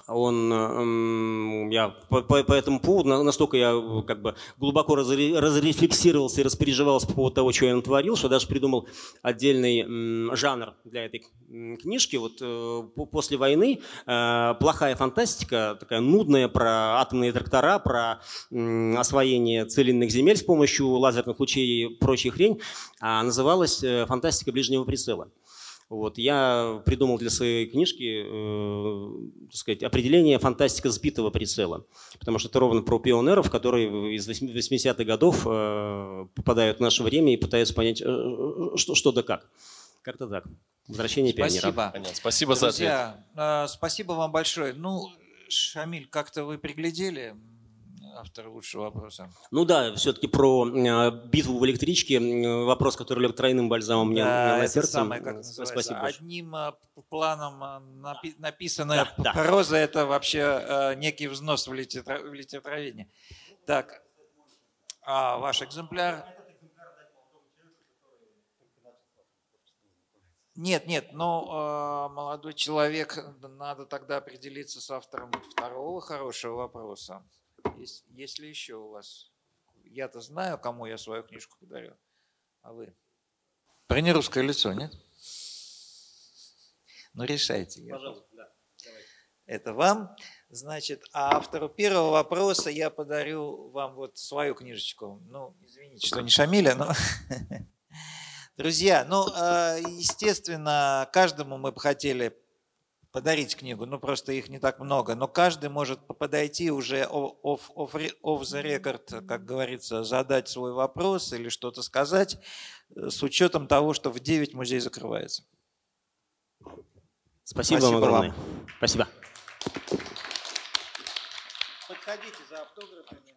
он, эм, я по, по, по этому поводу, настолько я как бы глубоко разрефлексировался и распереживался по поводу того, что я натворил, что даже придумал отдельный жанр для этой книжки. Вот э, после войны э, плохая фантастика, такая нудная про атомные трактора, про освоение целинных земель с помощью лазерных лучей и прочей хрень, а называлась э, «Фантастика ближнего прицела». Вот, я придумал для своей книжки э, так сказать, определение фантастика сбитого прицела, потому что это ровно про пионеров, которые из 80-х годов э, попадают в наше время и пытаются понять, э, что, что да как. Как-то так. Возвращение спасибо. пионера. Понятно. Спасибо Друзья, за ответ. Спасибо вам большое. Ну, Шамиль, как-то вы приглядели автор лучшего вопроса. Ну да, все-таки про э, битву в электричке, вопрос, который лег тройным бальзамом мне, да, на сердце. самое, как называется, Спасибо Одним э, планом э, напи- написанная да, проза да. – это вообще э, некий взнос в, литератур, в литературоведение. Так, а ваш экземпляр? Нет, нет, но э, молодой человек, надо тогда определиться с автором второго хорошего вопроса. Есть, есть ли еще у вас? Я-то знаю, кому я свою книжку подарю. А вы? Про нерусское лицо, нет? Ну, решайте. Пожалуйста, да. Это вам. Значит, а автору первого вопроса я подарю вам вот свою книжечку. Ну, извините, что не Шамиля, но... Друзья, ну, а, естественно, каждому мы бы хотели подарить книгу, ну просто их не так много, но каждый может подойти уже off, off, off the record, как говорится, задать свой вопрос или что-то сказать э, с учетом того, что в 9 музей закрывается. Спасибо, Спасибо вам огромное. Вам. Спасибо. Подходите за автографами.